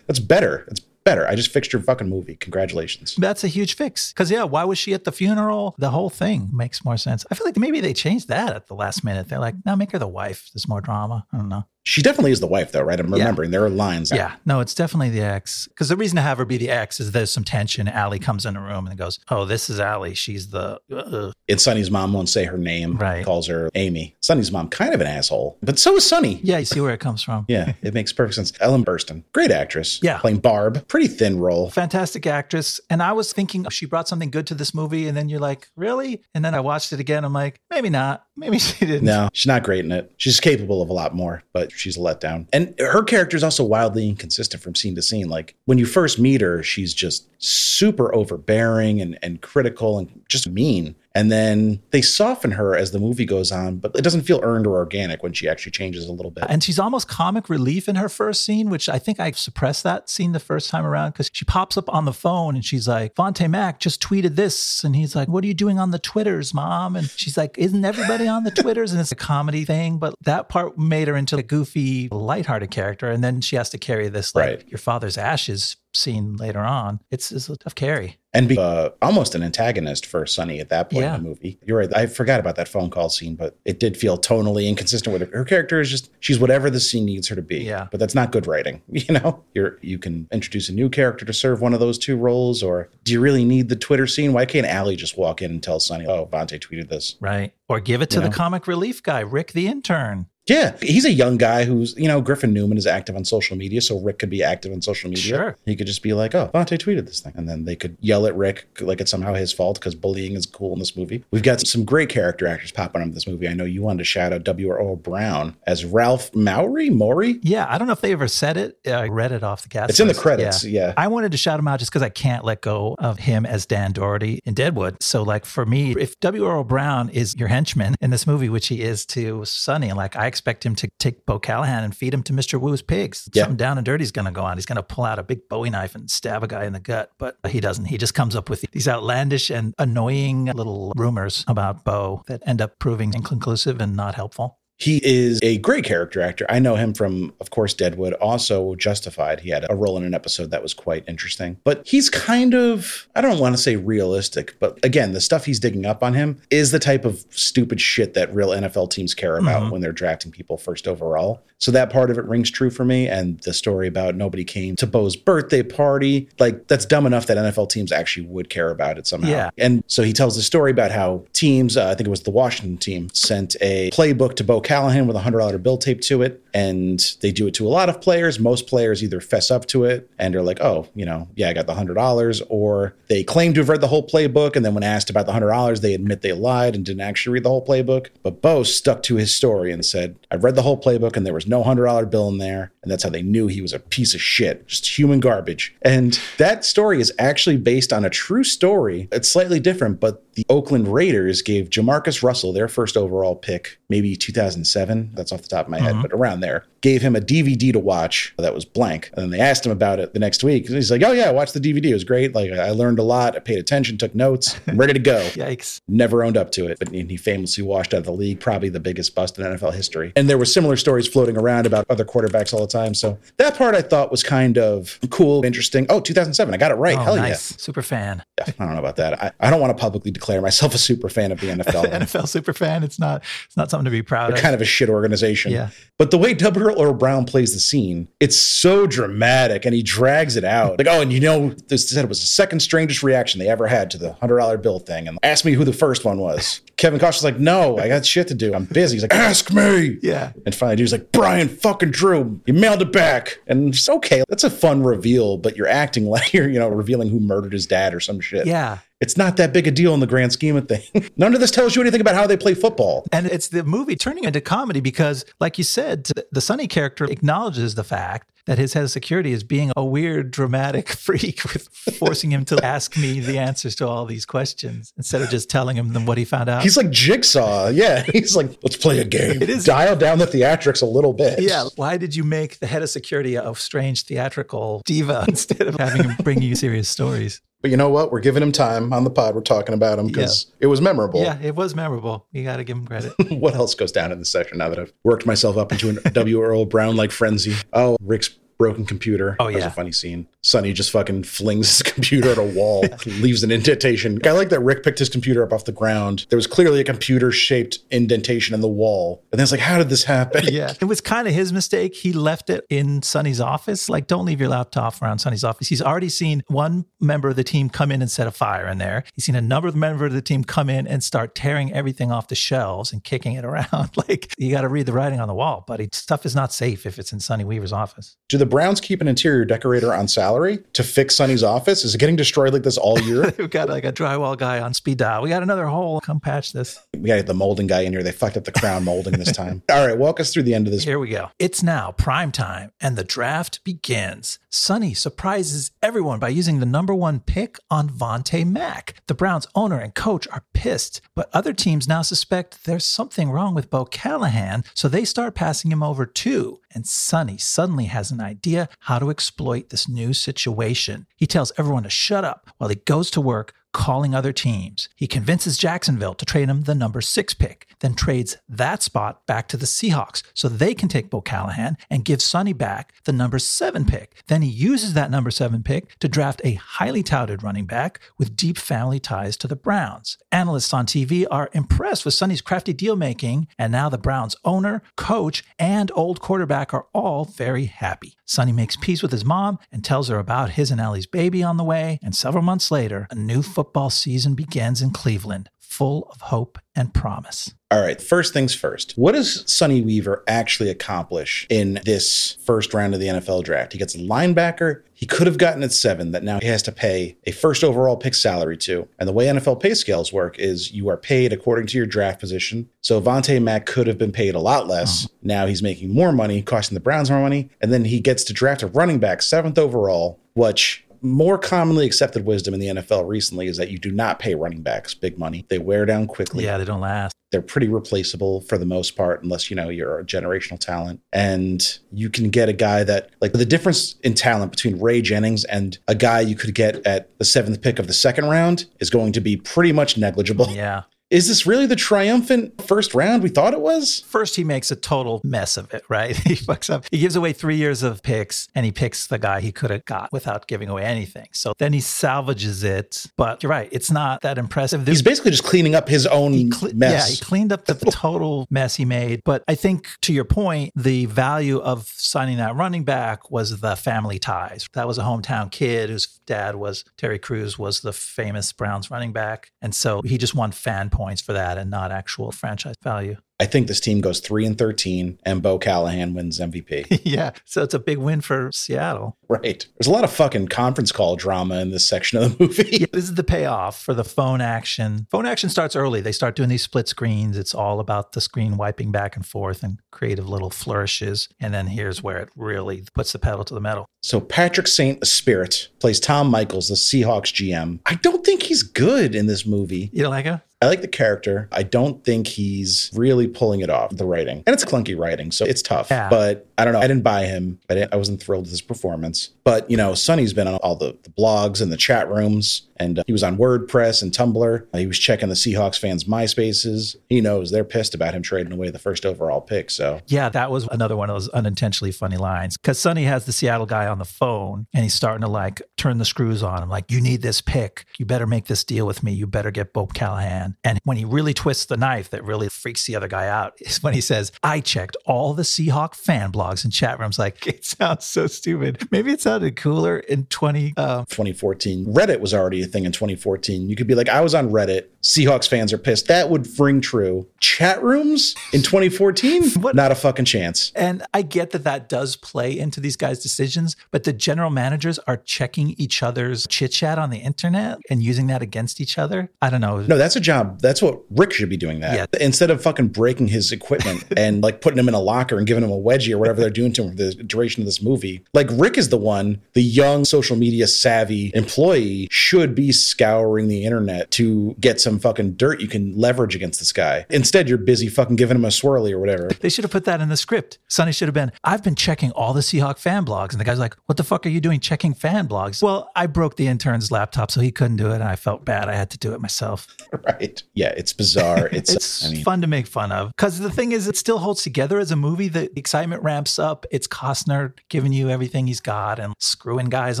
that's better. It's better. I just fixed your fucking movie. Congratulations. That's a huge fix. Because, yeah, why was she at the funeral? The whole thing makes more sense. I feel like maybe they changed that at the last minute. They're like, now make her the wife. There's more drama. I don't know. She definitely is the wife, though, right? I'm Yeah. remembering there are lines. Yeah, no, it's definitely the ex. Because the reason to have her be the ex is there's some tension. Allie comes in the room and goes, "Oh, this is Allie. She's the." Uh, And Sonny's mom won't say her name. Right. Calls her Amy. Sonny's mom, kind of an asshole, but so is Sonny. yeah, you see where it comes from. Yeah, it makes perfect sense. Ellen Burstyn, great actress. Yeah. Playing Barb, pretty thin role. Fantastic actress. And I was thinking she brought something good to this movie. And then you're like, really? And then I watched it again. I'm like, maybe not. Maybe she didn't. No, she's not great in it. She's capable of a lot more, but she's a letdown. And her character is also wildly inconsistent from scene to scene. Like when you first meet her, she's just super overbearing and, and critical and just mean. And then they soften her as the movie goes on, but it doesn't feel earned or organic when she actually changes a little bit. And she's almost comic relief in her first scene, which I think I suppressed that scene the first time around because she pops up on the phone and she's like, Vontae Mack just tweeted this. And he's like, What are you doing on the Twitters, mom? And she's like, Isn't everybody on the Twitters? And it's a comedy thing. But that part made her into a goofy, lighthearted character. And then she has to carry this, like, Right. your father's ashes scene later on. It's, it's a tough carry. and be uh, almost an antagonist for Sonny at that point Yeah. in the movie. You're right. I forgot about that phone call scene, but it did feel tonally inconsistent with her. Her character is just she's whatever the scene needs her to be. Yeah. But that's not good writing. You know, you're you can introduce a new character to serve one of those two roles, or do you really need the Twitter scene? Why can't Allie just walk in and tell Sonny, "Oh, Vontae tweeted this"? Right. Or give it to You the know? comic relief guy, Rick the intern. Yeah, he's a young guy who's, you know, Griffin Newman is active on social media, so Rick could be active on social media. Sure. He could just be like, oh, Vontae tweeted this thing. And then they could yell at Rick like it's somehow his fault because bullying is cool in this movie. We've got some great character actors popping up in this movie. I know you wanted to shout out W. Earl Brown as Ralph Maury? Maury? Yeah, I don't know if they ever said it. I read it off the cast. It's in the list. credits, yeah. I wanted to shout him out just because I can't let go of him as Dan Dority in Deadwood. So, like for me, if W. Earl Brown is your henchman in this movie, which he is to Sonny, like I expect him to take Bo Callahan and feed him to Mr. Wu's pigs. Yeah. Something down and dirty is going to go on. He's going to pull out a big Bowie knife and stab a guy in the gut, but he doesn't. He just comes up with these outlandish and annoying little rumors about Bo that end up proving inconclusive and not helpful. He is a great character actor. I know him from, of course, Deadwood, also Justified. He had a role in an episode that was quite interesting. But he's kind of, I don't want to say realistic, but again, the stuff he's digging up on him is the type of stupid shit that real NFL teams care about when they're drafting people first overall. So that part of it rings true for me. And the story about nobody came to Bo's birthday party, like that's dumb enough that NFL teams actually would care about it somehow. Yeah. And so he tells the story about how teams, uh, I think it was the Washington team, sent a playbook to Bo Callahan with a hundred dollar bill taped to it, and they do it to a lot of players. Most players either fess up to it and are like, "Oh, you know, yeah, I got the hundred dollars," or they claim to have read the whole playbook, and then when asked about the hundred dollars, they admit they lied and didn't actually read the whole playbook. But Bo stuck to his story and said, "I read the whole playbook, and there was no hundred dollar bill in there," and that's how they knew he was a piece of shit, just human garbage. And that story is actually based on a true story. It's slightly different, but the Oakland Raiders gave Jamarcus Russell their first overall pick, maybe 2007. That's off the top of my head, mm-hmm. but around there. Gave him a DVD to watch that was blank. And then they asked him about it the next week. And he's like, Oh, yeah, I watched the DVD. It was great. Like, I learned a lot. I paid attention, took notes, I'm ready to go. Yikes. Never owned up to it, but he famously washed out of the league, probably the biggest bust in NFL history. And there were similar stories floating around about other quarterbacks all the time. So that part I thought was kind of cool, interesting. Oh, 2007, I got it right. Oh, Hell nice. Super fan. yeah. I don't know about that. I, I don't want to publicly declare myself a super fan of the NFL. NFL super fan. It's not. It's not something to be proud They're of. kind of a shit organization. Yeah. But the way W. Earl Brown plays the scene, it's so dramatic and he drags it out. Like, oh, and you know, this said it was the second strangest reaction they ever had to the $100 bill thing. And ask me who the first one was. Kevin Costner's like, no, I got shit to do. I'm busy. He's like, ask me. Yeah. And finally, dude's like, Brian fucking Drew, you mailed it back. And it's okay. That's a fun reveal, but you're acting like you're, you know, revealing who murdered his dad or some shit. Yeah. It's not that big a deal in the grand scheme of things. None of this tells you anything about how they play football. And it's the movie turning into comedy because, like you said, the Sonny character acknowledges the fact that his head of security is being a weird, dramatic freak with forcing him to ask me the answers to all these questions instead of just telling him them what he found out. He's like Jigsaw. Yeah. He's like, let's play a game. It is- Dial down the theatrics a little bit. yeah. Why did you make the head of security a strange theatrical diva instead of having him bring you serious stories? But you know what? We're giving him time on the pod. We're talking about him because it was memorable. Yeah, it was memorable. You got to give him credit. what else goes down in this section now that I've worked myself up into a W. Earl Brown like frenzy? Oh, Rick's broken computer. Oh, That was yeah. a funny scene. Sonny just fucking flings his computer at a wall, leaves an indentation. I like that Rick picked his computer up off the ground. There was clearly a computer shaped indentation in the wall. And then it's like, how did this happen? Yeah. It was kind of his mistake. He left it in Sonny's office. Like, don't leave your laptop around Sonny's office. He's already seen one member of the team come in and set a fire in there. He's seen a number of members of the team come in and start tearing everything off the shelves and kicking it around. like, you got to read the writing on the wall, buddy. Stuff is not safe if it's in Sonny Weaver's office. Do the Browns keep an interior decorator on salary to fix Sonny's office? Is it getting destroyed like this all year? We've got like a drywall guy on speed dial. We got another hole. Come patch this. we got the molding guy in here. They fucked up the crown molding this time. All right, walk us through the end of this. Here we go. It's now prime time and the draft begins. Sonny surprises everyone by using the number one pick on Vontae Mack. The Browns owner and coach are pissed, but other teams now suspect there's something wrong with Bo Callahan, so they start passing him over too. And Sonny suddenly has an idea how to exploit this new situation. He tells everyone to shut up while he goes to work calling other teams. He convinces Jacksonville to trade him the number six pick, then trades that spot back to the Seahawks so they can take Bo Callahan and give Sonny back the number seven pick. Then he uses that number seven pick to draft a highly touted running back with deep family ties to the Browns. Analysts on TV are impressed with Sonny's crafty deal making, and now the Browns owner, coach, and old quarterback are all very happy. Sonny makes peace with his mom and tells her about his and Allie's baby on the way, and several months later, a new football season begins in Cleveland, full of hope and promise. All right, first things first. What does Sonny Weaver actually accomplish in this first round of the NFL draft? He gets a linebacker. He could have gotten at seven that now he has to pay a first overall pick salary to. And the way NFL pay scales work is you are paid according to your draft position. So Vontae Mack could have been paid a lot less. Uh-huh. Now he's making more money, costing the Browns more money. And then he gets to draft a running back seventh overall, which more commonly accepted wisdom in the NFL recently is that you do not pay running backs big money. They wear down quickly Yeah, they don't last. they're pretty replaceable for the most part unless you know you're a generational talent and you can get a guy that like the difference in talent between ray jennings and a guy you could get at the seventh pick of the second round is going to be pretty much negligible Yeah. Is this really the triumphant first round we thought it was? First, he makes a total mess of it, right? He fucks up. He gives away three years of picks and he picks the guy he could have got without giving away anything. So then he salvages it. But you're right, it's not that impressive. He's basically just cleaning up his own cle- mess. Yeah, he cleaned up the total mess he made. But I think to your point, the value of signing that running back was the family ties. That was a hometown kid whose dad was Terry Crews was the famous Browns running back. And so he just won fan points for that and not actual franchise value. I think this team goes three and thirteen, and Bo Callahan wins MVP. yeah. So it's a big win for Seattle. right. There's a lot of fucking conference call drama in this section of the movie. Yeah, this is the payoff for the phone action. Phone action starts early. They start doing these split screens. It's all about the screen wiping back and forth and creative little flourishes. And then here's where it really puts the pedal to the metal. So Patrick St. Esprit plays Tom Michaels, the Seahawks GM. I don't think he's good in this movie. You don't like him? I like the character. I don't think he's really pulling it off, the writing. And it's clunky writing, so it's tough. Yeah. But I don't know. I didn't buy him. I, didn't, I wasn't thrilled with his performance. But, you know, Sonny's been on all the, the blogs and the chat rooms, and uh, he was on WordPress and Tumblr. Uh, he was checking the Seahawks fans' MySpaces. He knows they're pissed about him trading away the first overall pick. So Yeah, that was another one of those unintentionally funny lines. Because Sonny has the Seattle guy on the phone and he's starting to like turn the screws on him, like, you need this pick. You better make this deal with me. You better get Bob Callahan. And when he really twists the knife that really freaks the other guy out is when he says, I checked all the Seahawk fan blogs and chat rooms. Like, it sounds so stupid. Maybe it sounded cooler in 20. Um, 2014. Reddit was already a thing in 2014. You could be like, I was on Reddit. Seahawks fans are pissed. That would ring true. Chat rooms in 2014? What- Not a fucking chance. And I get that that does play into these guys' decisions, but the general managers are checking each other's chit chat on the internet and using that against each other. I don't know. No, that's a job. That's what Rick should be doing that. Yeah. Instead of fucking breaking his equipment and like putting him in a locker and giving him a wedgie or whatever they're doing to him for the duration of this movie. Like Rick is the one, the young social media savvy employee should be scouring the internet to get some fucking dirt you can leverage against this guy. Instead, you're busy fucking giving him a swirly or whatever. They should have put that in the script. Sonny should have been, I've been checking all the Seahawk fan blogs. And the guy's like, What the fuck are you doing checking fan blogs? Well, I broke the intern's laptop, so he couldn't do it. And I felt bad. I had to do it myself. Right. Yeah, it's bizarre. It's, It's I mean, fun to make fun of. Because the thing is, it still holds together as a movie. The excitement ramps up. It's Costner giving you everything he's got and screwing guys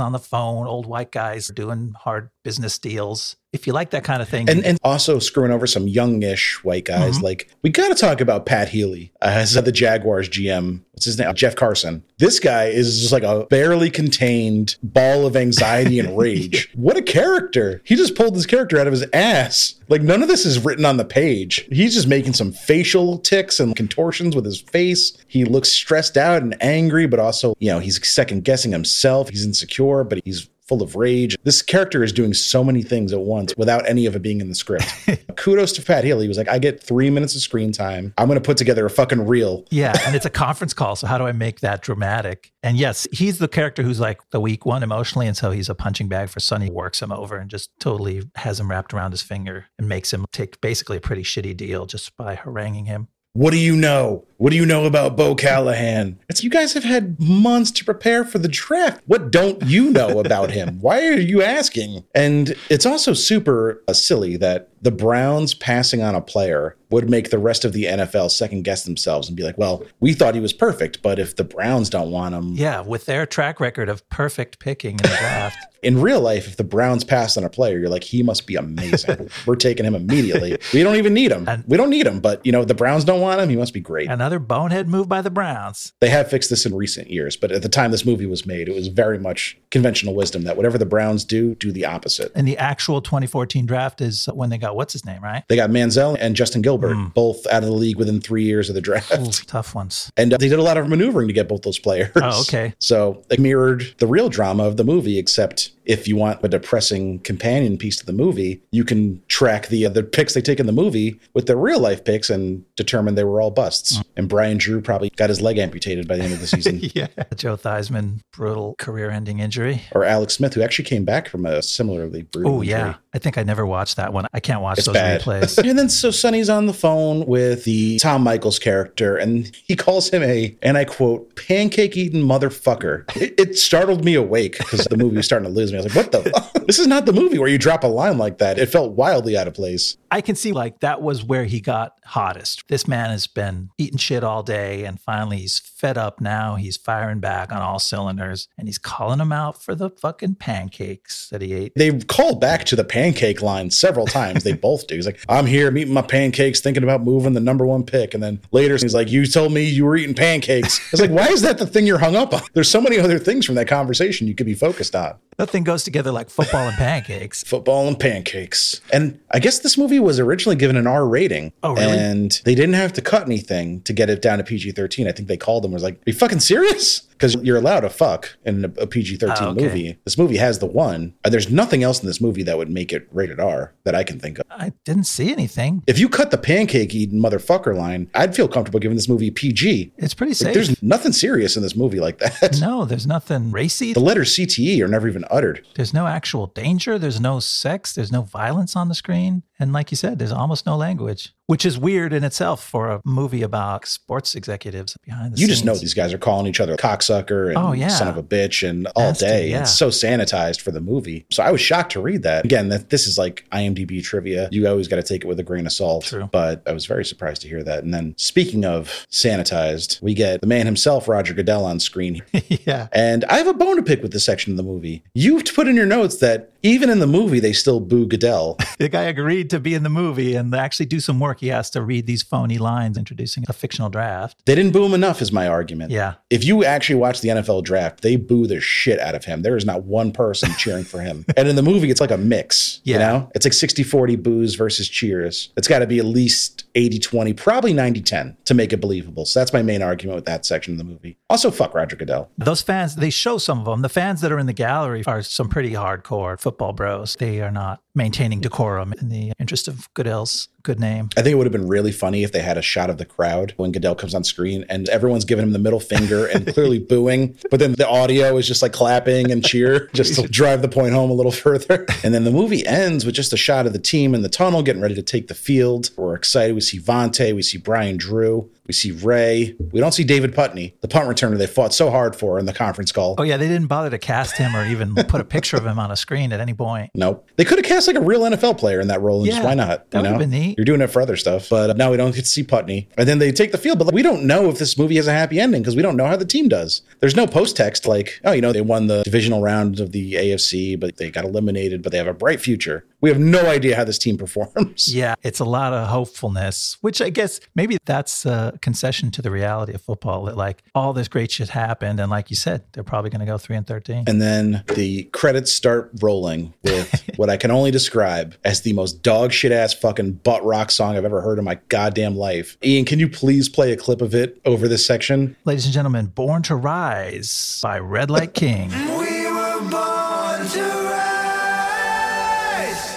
on the phone, old white guys doing hard business deals. If you like that kind of thing, and and also screwing over some youngish white guys. Mm-hmm. Like we got to talk about Pat Healy uh, as the Jaguars GM. What's his name? Uh, Jeff Carson. This guy is just like a barely contained ball of anxiety and rage. What a character! He just pulled this character out of his ass. Like none of this is written on the page. He's just making some facial ticks and contortions with his face. He looks stressed out and angry, but also, you know, he's second guessing himself. He's insecure, but he's full of rage. This character is doing so many things at once without any of it being in the script. Kudos to Pat Healy. He was like, I get three minutes of screen time. I'm going to put together a fucking reel. Yeah, and it's a conference call. So how do I make that dramatic? And yes, he's the character who's like the weak one emotionally, and so he's a punching bag for Sonny. Works him over and just totally has him wrapped around his finger and makes him take basically a pretty shitty deal just by haranguing him. What do you know? What do you know about Bo Callahan? It's you guys have had months to prepare for the draft. What don't you know about him? Why are you asking? And it's also super uh, silly that the Browns passing on a player would make the rest of the NFL second guess themselves and be like, well, we thought he was perfect, but if the Browns don't want him, Yeah, with their track record of perfect picking in the draft. in real life, if the Browns pass on a player, you're like, he must be amazing. We're taking him immediately. We don't even need him. And- we don't need him, but you know, the Browns don't want him. He must be great. Another bonehead move by the Browns. They have fixed this in recent years, but at the time this movie was made, it was very much conventional wisdom that whatever the Browns do, do the opposite. And the actual 2014 draft is when they got what's his name, right? They got Manziel and Justin Gilbert, both out of the league within three years of the draft. Ooh, tough ones. And uh, they did a lot of maneuvering to get both those players. Oh, okay. So it mirrored the real drama of the movie, except if you want a depressing companion piece to the movie, you can track the the picks they take in the movie with their real life picks and determine they were all busts. Mm. And Brian Drew probably got his leg amputated by the end of the season. Yeah. Joe Theismann, brutal career ending injury. or Alex Smith, who actually came back from a similarly brutal Oh, yeah. I think I never watched that one. I can't watch It's those bad. replays. and then so Sonny's on the phone with the Tom Michaels character, and he calls him a, and I quote, pancake eating motherfucker. It, it startled me awake because the movie was starting to lose me. I was like, what the? This is not the movie where you drop a line like that. It felt wildly out of place. I can see like that was where he got hottest. This man has been eating shit all day and finally he's fed up now. He's firing back on all cylinders and he's calling him out for the fucking pancakes that he ate. They call back to the pancake line several times. They both do. He's like, I'm here, I'm eating my pancakes, thinking about moving the number one pick. And then later he's like, You told me you were eating pancakes. It's like, why is that the thing you're hung up on? There's so many other things from that conversation you could be focused on. Nothing goes together like football and pancakes. Football and pancakes. And I guess this movie was originally given an R rating. Oh, really? And they didn't have to cut anything to get it down to PG 13. I think they called them, was like, Are you fucking serious? Because you're allowed to fuck in a, PG 13 Oh, okay. movie. This movie has the one. Uh, There's nothing else in this movie that would make it rated R that I can think of. I didn't see anything. If you cut the pancake eating motherfucker line, I'd feel comfortable giving this movie PG. It's pretty Like, safe. there's nothing serious in this movie like that. no, there's nothing racy. The letters CTE are never even uttered. There's no actual danger. There's no sex. There's no violence on the screen. And like you said, there's almost no language, which is weird in itself for a movie about sports executives behind the You scenes. just know these guys are calling each other cocksucker and Oh, yeah. son of a bitch and all Nasty, day. yeah. It's so sanitized for the movie. So I was shocked to read that. Again, that this is like IMDb trivia. You always got to take it with a grain of salt. True. But I was very surprised to hear that. And then speaking of sanitized, we get the man himself, Roger Goodell, on screen. yeah. And I have a bone to pick with this section of the movie. You've put in your notes that even in the movie, they still boo Goodell. The guy agreed to be in the movie and actually do some work. He has to read these phony lines introducing a fictional draft. they didn't boo him enough, is my argument. Yeah. If you actually watch the NFL draft, they boo the shit out of him. There is not one person cheering for him. And in the movie, it's like a mix. You know? It's like 60 40 boos versus cheers. It's got to be at least 80 20, probably 90 10 to make it believable. So that's my main argument with that section of the movie. Also, fuck Roger Goodell. Those fans, they show some of them. The fans that are in the gallery are some pretty hardcore football bros. They are not maintaining decorum in the interest of Goodell's good name. I think it would have been really funny if they had a shot of the crowd when Goodell comes on screen and everyone's giving him the middle finger and clearly booing, but then the audio is just like clapping and cheer just to drive the point home a little further. And then the movie ends with just a shot of the team in the tunnel getting ready to take the field. We're excited. We see Vontae, we see Brian Drew, we see Ray. We don't see David Putney, the punt returner they fought so hard for in the conference call. Oh, yeah. They didn't bother to cast him or even put a picture of him on a screen at any point. Nope. They could have cast like a real NFL player in that role. And just Yeah, why not? that would've been neat. You're doing it for other stuff, but uh, now we don't get to see Putney. And then they take the field, but we don't know if this movie has a happy ending because we don't know how the team does. There's no post text like, oh, you know, they won the divisional round of the AFC, but they got eliminated, but they have a bright future. We have no idea how this team performs. Yeah, it's a lot of hopefulness, which I guess maybe that's a concession to the reality of football that like all this great shit happened. And like you said, they're probably going to go three and 13. And then the credits start rolling with what I can only describe as the most dog shit ass fucking butt rock song I've ever heard in my goddamn life. Ian, can you please play a clip of it over this section? Ladies and gentlemen, Born to Rise by Red Light King.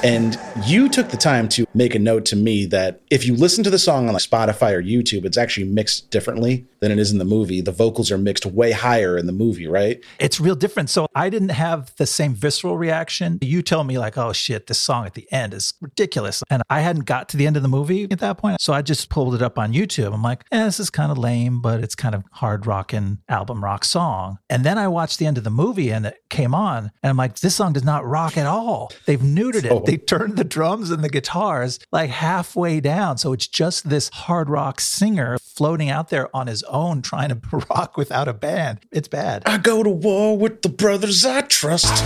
And you took the time to make a note to me that if you listen to the song on like Spotify or YouTube, it's actually mixed differently than it is in the movie. The vocals are mixed way higher in the movie, right? it's real different. So I didn't have the same visceral reaction. You tell me like, oh shit, this song at the end is ridiculous. And I hadn't got to the end of the movie at that point. So I just pulled it up on YouTube. I'm like, eh, this is kind of lame, but it's kind of hard rocking album rock song. And then I watched the end of the movie and it came on and I'm like, this song does not rock at all. They've neutered it. They turned the drums and the guitars like halfway down. So it's just this hard rock singer floating out there on his own trying to rock without a band. It's bad. I go to war with the brothers I trust.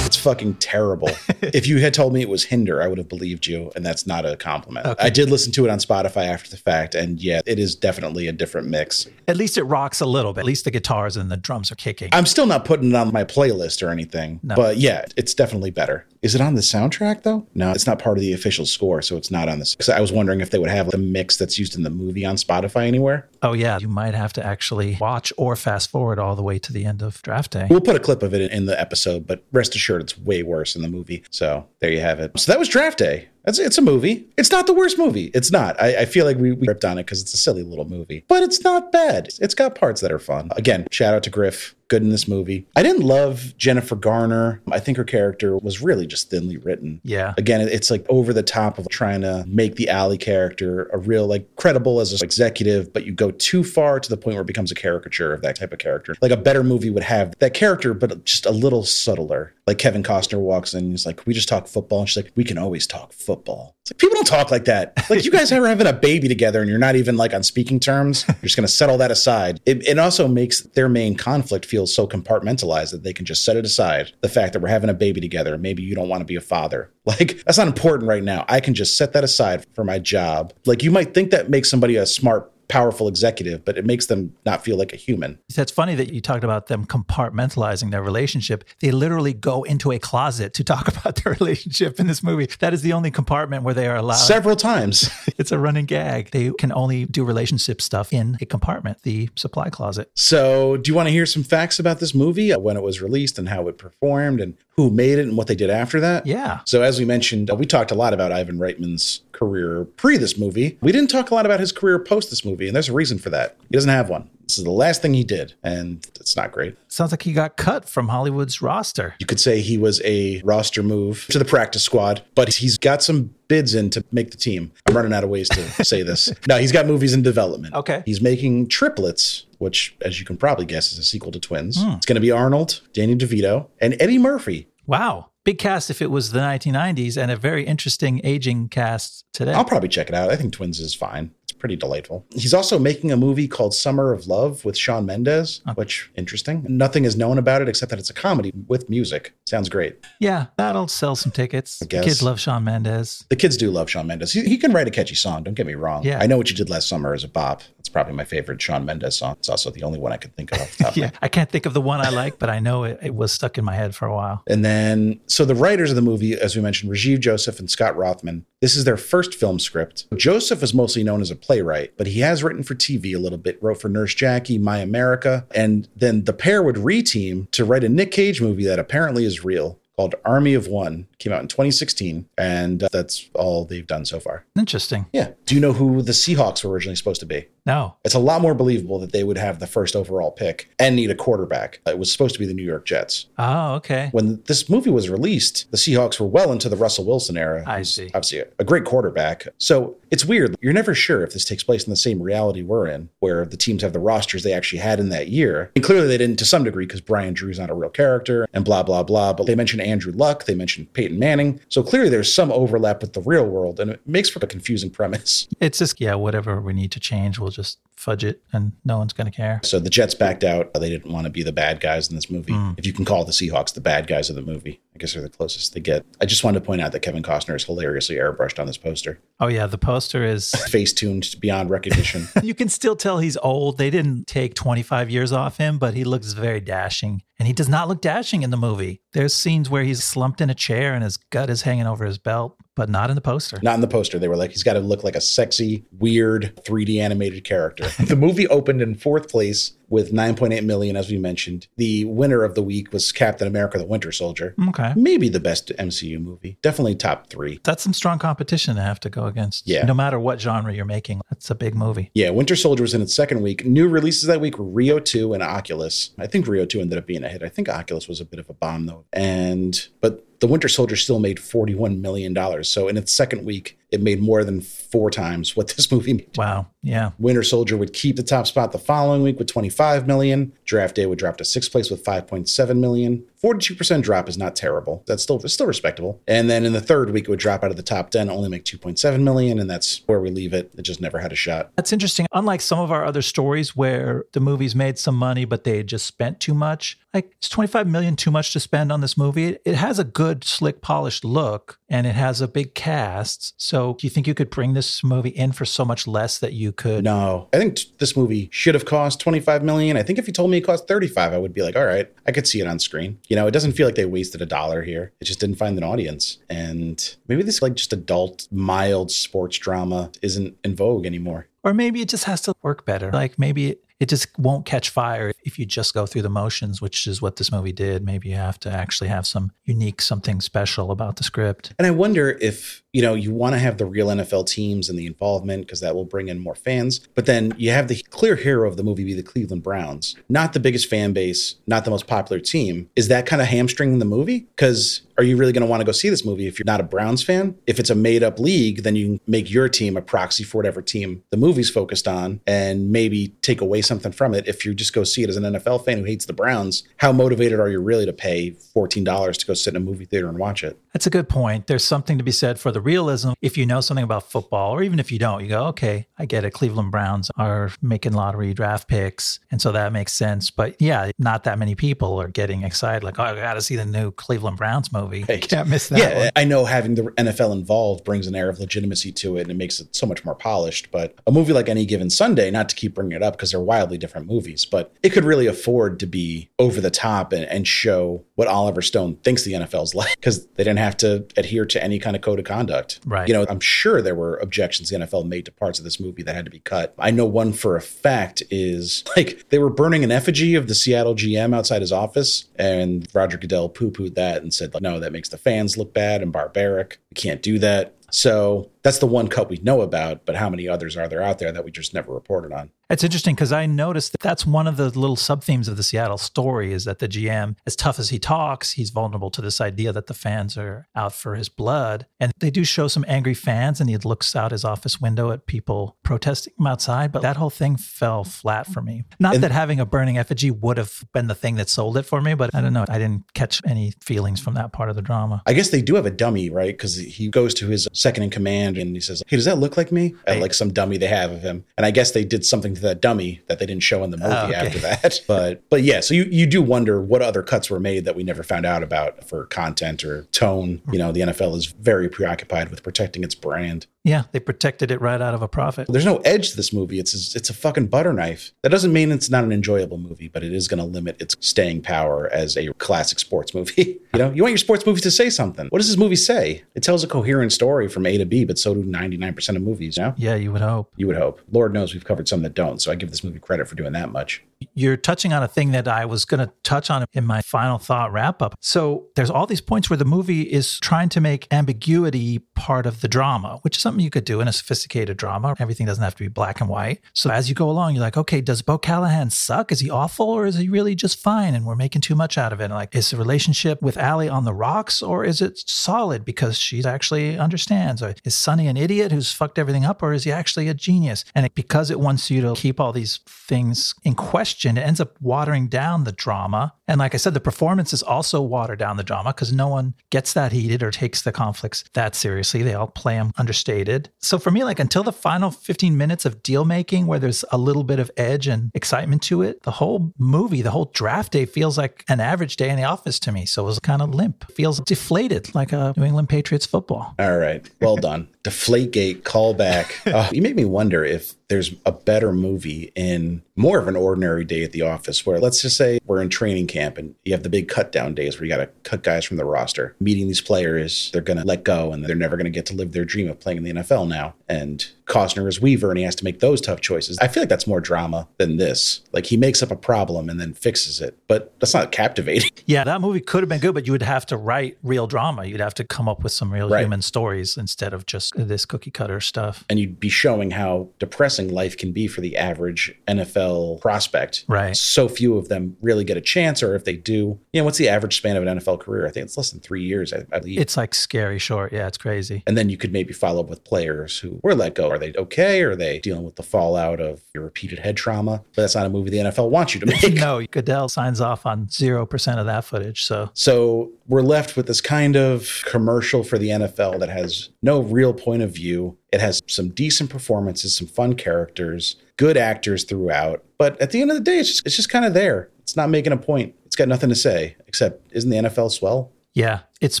It's fucking terrible. if you had told me it was Hinder, I would have believed you, and that's not a compliment. Okay. I did listen to it on Spotify after the fact, and yeah, it is definitely a different mix. At least it rocks a little bit. At least the guitars and the drums are kicking. I'm still not putting it on my playlist or anything, No. but yeah, it's definitely better. Is it on the soundtrack though? No, it's not part of the official score, so it's not on this. Because I was wondering if they would have the mix that's used in the movie on Spotify anywhere. oh, yeah. You might have to actually watch or fast forward all the way to the end of draft day. We'll put a clip of it in the episode, but rest assured it's way worse in the movie. So there you have it. So that was draft day. It's, it's a movie. It's not the worst movie. It's not. I, I feel like we, we ripped on it because it's a silly little movie, but it's not bad. It's got parts that are fun. Again, shout out to Griff. Good in this movie. I didn't love Jennifer Garner. I think her character was really just thinly written. Yeah. Again, it's like over the top of trying to make the Ali character a real, like, credible as an executive, but you go too far to the point where it becomes a caricature of that type of character. Like a better movie would have that character, but just a little subtler. Like Kevin Costner walks in and he's like, we just talk football? And she's like, We can always talk football. It's like, people don't talk like that. Like, you guys are having a baby together and you're not even like on speaking terms. You're just going to set all that aside. It, it also makes their main conflict feel so compartmentalized that they can just set it aside. The fact that we're having a baby together, maybe you don't want to be a father. Like, that's not important right now. I can just set that aside for my job. Like, you might think that makes somebody a smart, powerful executive, but it makes them not feel like a human. That's funny that you talked about them compartmentalizing their relationship. They literally go into a closet to talk about their relationship in this movie. That is the only compartment where they are allowed. Several times. it's a running gag. They can only do relationship stuff in a compartment, the supply closet. So, do you want to hear some facts about this movie, uh, when it was released and how it performed and who made it and what they did after that? Yeah. So, as we mentioned, uh, we talked a lot about Ivan Reitman's career pre this movie. We didn't talk a lot about his career post this movie, and there's a reason for that. He doesn't have one. This is the last thing he did, and it's not great. Sounds like he got cut from Hollywood's roster. You could say he was a roster move to the practice squad, but he's got some bids in to make the team. I'm running out of ways to say this. No, he's got movies in development. Okay. He's making Triplets, which, as you can probably guess, is a sequel to Twins. Hmm. It's going to be Arnold, Danny DeVito, and Eddie Murphy. Wow. Big cast if it was the 1990s and a very interesting aging cast today. I'll probably check it out. I think Twins is fine. Pretty delightful. He's also making a movie called Summer of Love with Shawn Mendes, which interesting. Nothing is known about it except that it's a comedy with music. Sounds great. yeah, that'll sell some tickets. guess. Kids love Shawn Mendes. The kids do love Shawn Mendes. He, he can write a catchy song. Don't get me wrong. Yeah. I know what you did last summer as a bop. It's probably my favorite Shawn Mendes song. It's also the only one I could think of off the Yeah, I can't think of the one I like, but I know it, it was stuck in my head for a while. And then, so the writers of the movie, as we mentioned, Rajiv Joseph and Scott Rothman, this is their first film script. Joseph is mostly known as a playwright, but he has written for TV a little bit, wrote for Nurse Jackie, My America. And then the pair would reteam to write a Nick Cage movie that apparently is real called Army of One. Came out in 2016. And uh, that's all they've done so far. Interesting. Yeah. Do you know who the Seahawks were originally supposed to be? No. It's a lot more believable that they would have the first overall pick and need a quarterback. It was supposed to be the New York Jets Oh, okay. when this movie was released, the Seahawks were well into the Russell Wilson era. I see. Obviously, a, great quarterback. So it's weird. You're never sure if this takes place in the same reality we're in, where the teams have the rosters they actually had in that year. And clearly they didn't to some degree because Brian Drew's not a real character and blah, blah, blah. But they mentioned Andrew Luck, they mentioned Peyton Manning. So clearly there's some overlap with the real world, and it makes for a confusing premise. It's just, yeah, whatever we need to change, we'll just fudge it and no one's going to care. So the Jets backed out. They didn't want to be the bad guys in this movie. Hmm. If you can call the Seahawks the bad guys of the movie, I guess they're the closest they get. I just wanted to point out that Kevin Costner is hilariously airbrushed on this poster. Oh, yeah, the poster is. Face tuned beyond recognition. you can still tell he's old. They didn't take 25 years off him, but he looks very dashing. And he does not look dashing in the movie. There's scenes where he's slumped in a chair and his gut is hanging over his belt, but not in the poster. Not in the poster. They were like, he's got to look like a sexy, weird 3D animated character. the movie opened in fourth place with 9.8 million, as we mentioned. The winner of the week was Captain America: The Winter Soldier. Okay. Maybe the best MCU movie. Definitely top three. That's some strong competition to have to go against. Yeah. No matter what genre you're making, that's a big movie. Yeah, Winter Soldier was in its second week. New releases that week were Rio 2 and Oculus. I think Rio 2 ended up being a hit. I think Oculus was a bit of a bomb though. And but the Winter Soldier still made $41 million. So in its second week, it made more than four times what this movie made. Wow. Yeah. Winter Soldier would keep the top spot the following week with 25 million. Draft Day would drop to sixth place with 5.7 million. 42% drop is not terrible. That's still it's still respectable. And then in the third week, it would drop out of the top 10, only make 2.7 million, and that's where we leave it. It just never had a shot. That's interesting. Unlike some of our other stories where the movies made some money, but they just spent too much, like it's 25 million too much to spend on this movie. It has a good, slick, polished look and it has a big cast. So do you think you could bring this movie in for so much less that you could? No, I think t- this movie should have cost 25 million. I think if you told me it cost 35, I would be like, all right, I could see it on screen. You know, it doesn't feel like they wasted a dollar here. It just didn't find an audience. And maybe this like just adult, mild sports drama isn't in vogue anymore. Or maybe it just has to work better. Like maybe it, just won't catch fire if you just go through the motions, which is what this movie did. Maybe you have to actually have some unique, something special about the script. And I wonder if, you know, you want to have the real NFL teams and the involvement because that will bring in more fans. But then you have the clear hero of the movie be the Cleveland Browns, not the biggest fan base, not the most popular team. Is that kind of hamstringing the movie? Because are you really going to want to go see this movie if you're not a Browns fan? If it's a made up league, then you can make your team a proxy for whatever team the movie's focused on and maybe take away something from it. If you just go see it as an NFL fan who hates the Browns, how motivated are you really to pay $14 to go sit in a movie theater and watch it? That's a good point. There's something to be said for the realism. If you know something about football, or even if you don't, you go, okay, I get it. Cleveland Browns are making lottery draft picks. And so that makes sense. But yeah, not that many people are getting excited, like, oh, I got to see the new Cleveland Browns movie. Right. Can't miss that. yeah, one. I know having the NFL involved brings an air of legitimacy to it and it makes it so much more polished. But a movie like Any Given Sunday, not to keep bringing it up because they're wildly different movies, but it could really afford to be over the top and, and show what Oliver Stone thinks the NFL's like because they didn't have to adhere to any kind of code of conduct. Right. You know, I'm sure there were objections the NFL made to parts of this movie that had to be cut. I know one for a fact is like they were burning an effigy of the Seattle GM outside his office, and Roger Goodell poo pooed that and said, like, no, that makes the fans look bad and barbaric. We can't do that. So that's the one cut we know about, but how many others are there out there that we just never reported on? It's interesting because I noticed that that's one of the little sub themes of the Seattle story is that the GM, as tough as he talks, he's vulnerable to this idea that the fans are out for his blood. And they do show some angry fans, and he looks out his office window at people protesting him outside. But that whole thing fell flat for me. Not And- that having a burning effigy would have been the thing that sold it for me, but I don't know. I didn't catch any feelings from that part of the drama. I guess they do have a dummy, right? Because he goes to his second in command and he says, Hey, does that look like me? Right. like some dummy they have of him. And I guess they did something to that dummy that they didn't show in the movie Oh, okay. after that. But but yeah, so you, you do wonder what other cuts were made that we never found out about for content or tone. Hmm. You know, the NFL is very preoccupied with protecting its brand. Yeah, they protected it right out of a profit. There's no edge to this movie. It's it's a fucking butter knife. That doesn't mean it's not an enjoyable movie, but it is going to limit its staying power as a classic sports movie. you know, you want your sports movie to say something. What does this movie say? It tells a coherent story from A to B, but so do 99% of movies. You know, Yeah, you would hope. you would hope. Lord knows we've covered some that don't, so I give this movie credit for doing that much. You're touching on a thing that I was going to touch on in my final thought wrap up. So there's all these points where the movie is trying to make ambiguity part of the drama, which is something you could do in a sophisticated drama. Everything doesn't have to be black and white. So as you go along, you're like, okay, does Bo Callahan suck? Is he awful or is he really just fine? And we're making too much out of it. Like, is the relationship with Ali on the rocks or is it solid because she actually understands? Or is Sonny an idiot who's fucked everything up or is he actually a genius? And it, because it wants you to keep all these things in question, it ends up watering down the drama. And like I said, the performances also water down the drama because no one gets that heated or takes the conflicts that seriously. They all play them understated. So for me, like until the final 15 minutes of deal making, where there's a little bit of edge and excitement to it, the whole movie, the whole draft day feels like an average day in the office to me. So it was kind of limp, feels deflated like a New England Patriots football. All right. Well done. Deflategate callback. Oh, you make me wonder if there's a better movie in more of an ordinary day at the office where let's just say we're in training camp and you have the big cut down days where you got to cut guys from the roster. Meeting these players, they're going to let go and they're never going to get to live their dream of playing in the NFL now. And Costner is Weaver and he has to make those tough choices. I feel like that's more drama than this. Like he makes up a problem and then fixes it, but that's not captivating. Yeah, that movie could have been good, but you would have to write real drama. You'd have to come up with some real Right. human stories instead of just this cookie cutter stuff. and you'd be showing how depressing life can be for the average NFL prospect. Right. So few of them really get a chance, or if they do, you know, what's the average span of an NFL career? I think it's less than three years, I, I believe. It's like scary short. Yeah, it's crazy. and then you could maybe follow up with players who were let go. Are they okay? Are they dealing with the fallout of your repeated head trauma? But that's not a movie the NFL wants you to make. no, Goodell signs off on 0% of that footage. So So we're left with this kind of commercial for the NFL that has no real point of view. It has some decent performances, some fun characters, good actors throughout. But at the end of the day, it's just, it's just kind of there. It's not making a point. It's got nothing to say except, isn't the NFL swell? yeah, it's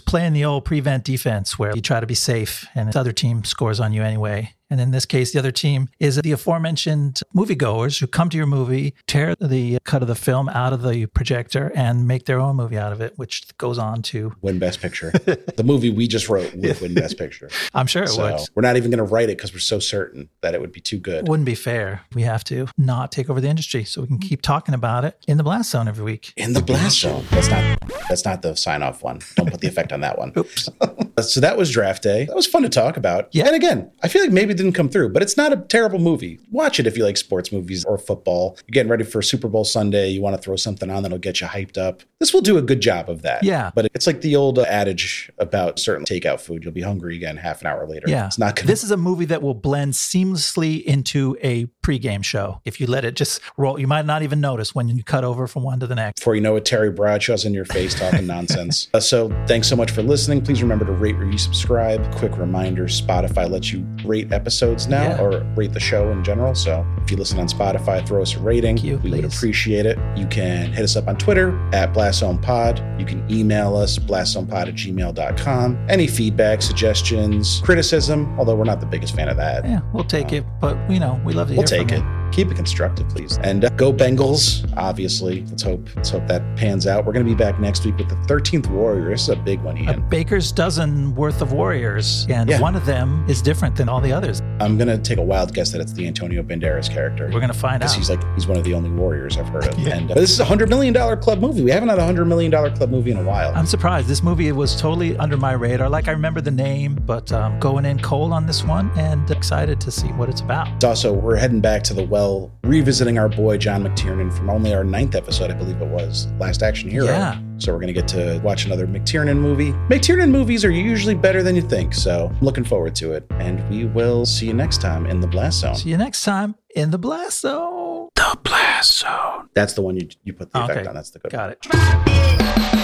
playing the old prevent defense where you try to be safe and the other team scores on you anyway. And in this case, the other team is the aforementioned moviegoers who come to your movie, tear the cut of the film out of the projector, and make their own movie out of it, which goes on to, Win Best Picture. the movie we just wrote would win Best Picture. I'm sure it So would. we're not even going to write it because we're so certain that it would be too good. Wouldn't be fair. We have to not take over the industry so we can keep talking about it in the blast zone every week. In the blast zone. That's not that's not the sign off one. Don't put the effect on that one. Oops. so that was draft day. That was fun to talk about. Yeah. And again, I feel like maybe didn't come through, but it's not a terrible movie. Watch it if you like sports movies or football. You're getting ready for Super Bowl Sunday. You want to throw something on that'll get you hyped up. This will do a good job of that. Yeah. But it's like the old adage about certain takeout food. You'll be hungry again half an hour later. Yeah. It's not to This is a movie that will blend seamlessly into a pregame show. If you let it just roll, you might not even notice when you cut over from one to the next. before you know it, Terry Bradshaw's in your face talking nonsense. Uh, so thanks so much for listening. Please remember to rate, review, subscribe. Quick reminder, Spotify lets you rate episodes now Yeah. or rate the show in general. So if you listen on Spotify, throw us a rating. You, we would appreciate it. You can hit us up on Twitter at BlastZonePod. You can email us, blastzonepod at gmail.com. Any feedback, suggestions, criticism, although we're not the biggest fan of that. Yeah, we'll take it, but we know we love to We'll take it. you. Keep it constructive, please. And uh, go Bengals, obviously. Let's hope let's hope that pans out. We're going to be back next week with the 13th Warrior. This is a big one, A baker's dozen worth of warriors, and Yeah. one of them is different than all the others. I'm going to take a wild guess that it's the Antonio Banderas character. We're going to find out because out. he's like he's one of the only warriors I've heard of. Yeah. And uh, this is a hundred million dollar club movie. We haven't had a hundred million dollar club movie in a while. I'm surprised. This movie was totally under my radar. Like I remember the name, but um, going in cold on this one and excited to see what it's about. It's also we're heading back to the well, revisiting our boy John McTiernan from only our ninth episode, I believe it was, Last Action Hero. Yeah. So we're gonna get to watch another McTiernan movie. McTiernan movies are usually better than you think, so I'm looking forward to it. And we will see you next time in the Blast Zone. See you next time in the blast zone. The Blast Zone. That's the one you you put the effect Okay. on. That's the good Got one. it. Drop it.